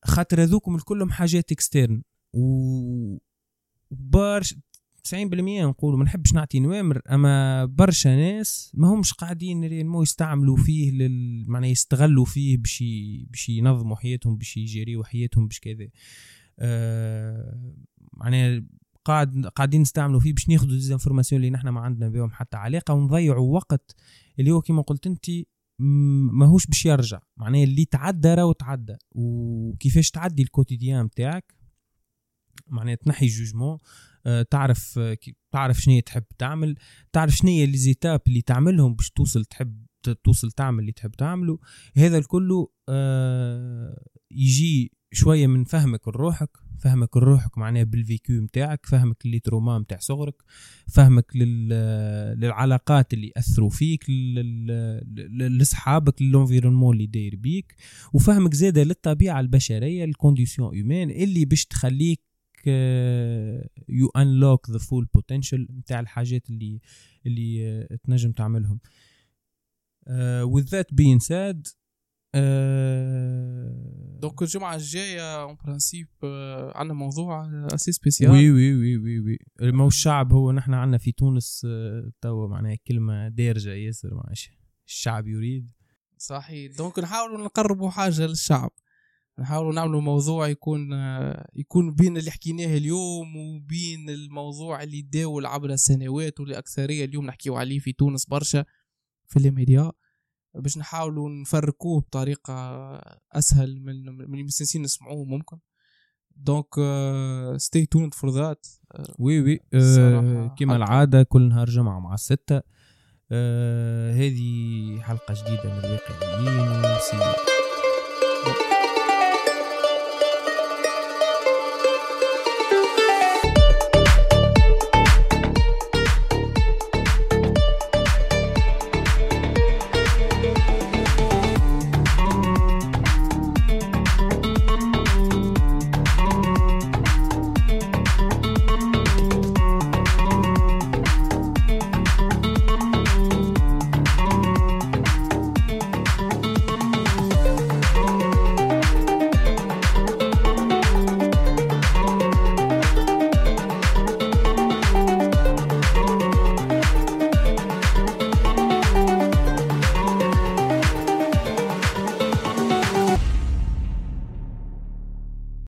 خاطر هذوكم الكلهم حاجات externes و برش 90% نقولوا ما نحبش نعطي نوامر أما برشا ناس ما همش قاعدين مو يستعملوا فيه لل معناها يستغلوا فيه باش باش ينظموا حياتهم باش يجريوا حياتهم باش كذا. آه معناها قاعد قاعدين نستعملوا فيه باش ناخذوا des informations اللي نحن ما عندنا بهم حتى علاقة ونضيعوا وقت اللي هو كما قلت انت ماهوش باش يرجع. معناها اللي تعدى راهو تعدى. وكيفاش تعدي ال quotidien بتاعك؟ معناها تنحي jugement تعرف آه، تعرف شنو تحب تعمل تعرف شنو les étapes اللي تعملهم باش توصل تحب توصل تعمل اللي تحب تعمله هذا الكل آه، يجي شوية من فهمك لروحك فهمك لروحك معناه بال vécu متاعك فهمك ل les traumas متاع صغرك فهمك لل... للعلاقات اللي اثروا فيك. لل- لاصحابك لل environnement اللي داير بيك وفهمك زاده للطبيعة البشرية ال condition humaine اللي باش تخليك you unlock the full potential نتاع الحاجات اللي اللي آه، تنجم تعملهم. with that being said uh, donc الجمعة الجاية en principe عندنا موضوع assez spécial oui oui oui oui oui. ما هو الشعب هو نحن عندنا في تونس آه، توا معناها كلمة دارجة ياسر ماشي الشعب يريد. صحيح. donc نحاولوا نقربوا حاجة للشعب. نحاولوا نعملوا موضوع يكون يكون بين اللي حكيناه اليوم وبين الموضوع اللي داول عبر السنوات واللي أكثرية اليوم نحكيو عليه في تونس برشا في الميديا. باش نحاولوا نفركوه بطريقة أسهل من من المستنسين نسمعوه ممكن. donc stay tuned for that oui oui حلقة. العادة كل نهار جمعة مع الستة آه هذه حلقة جديدة من الواقعيين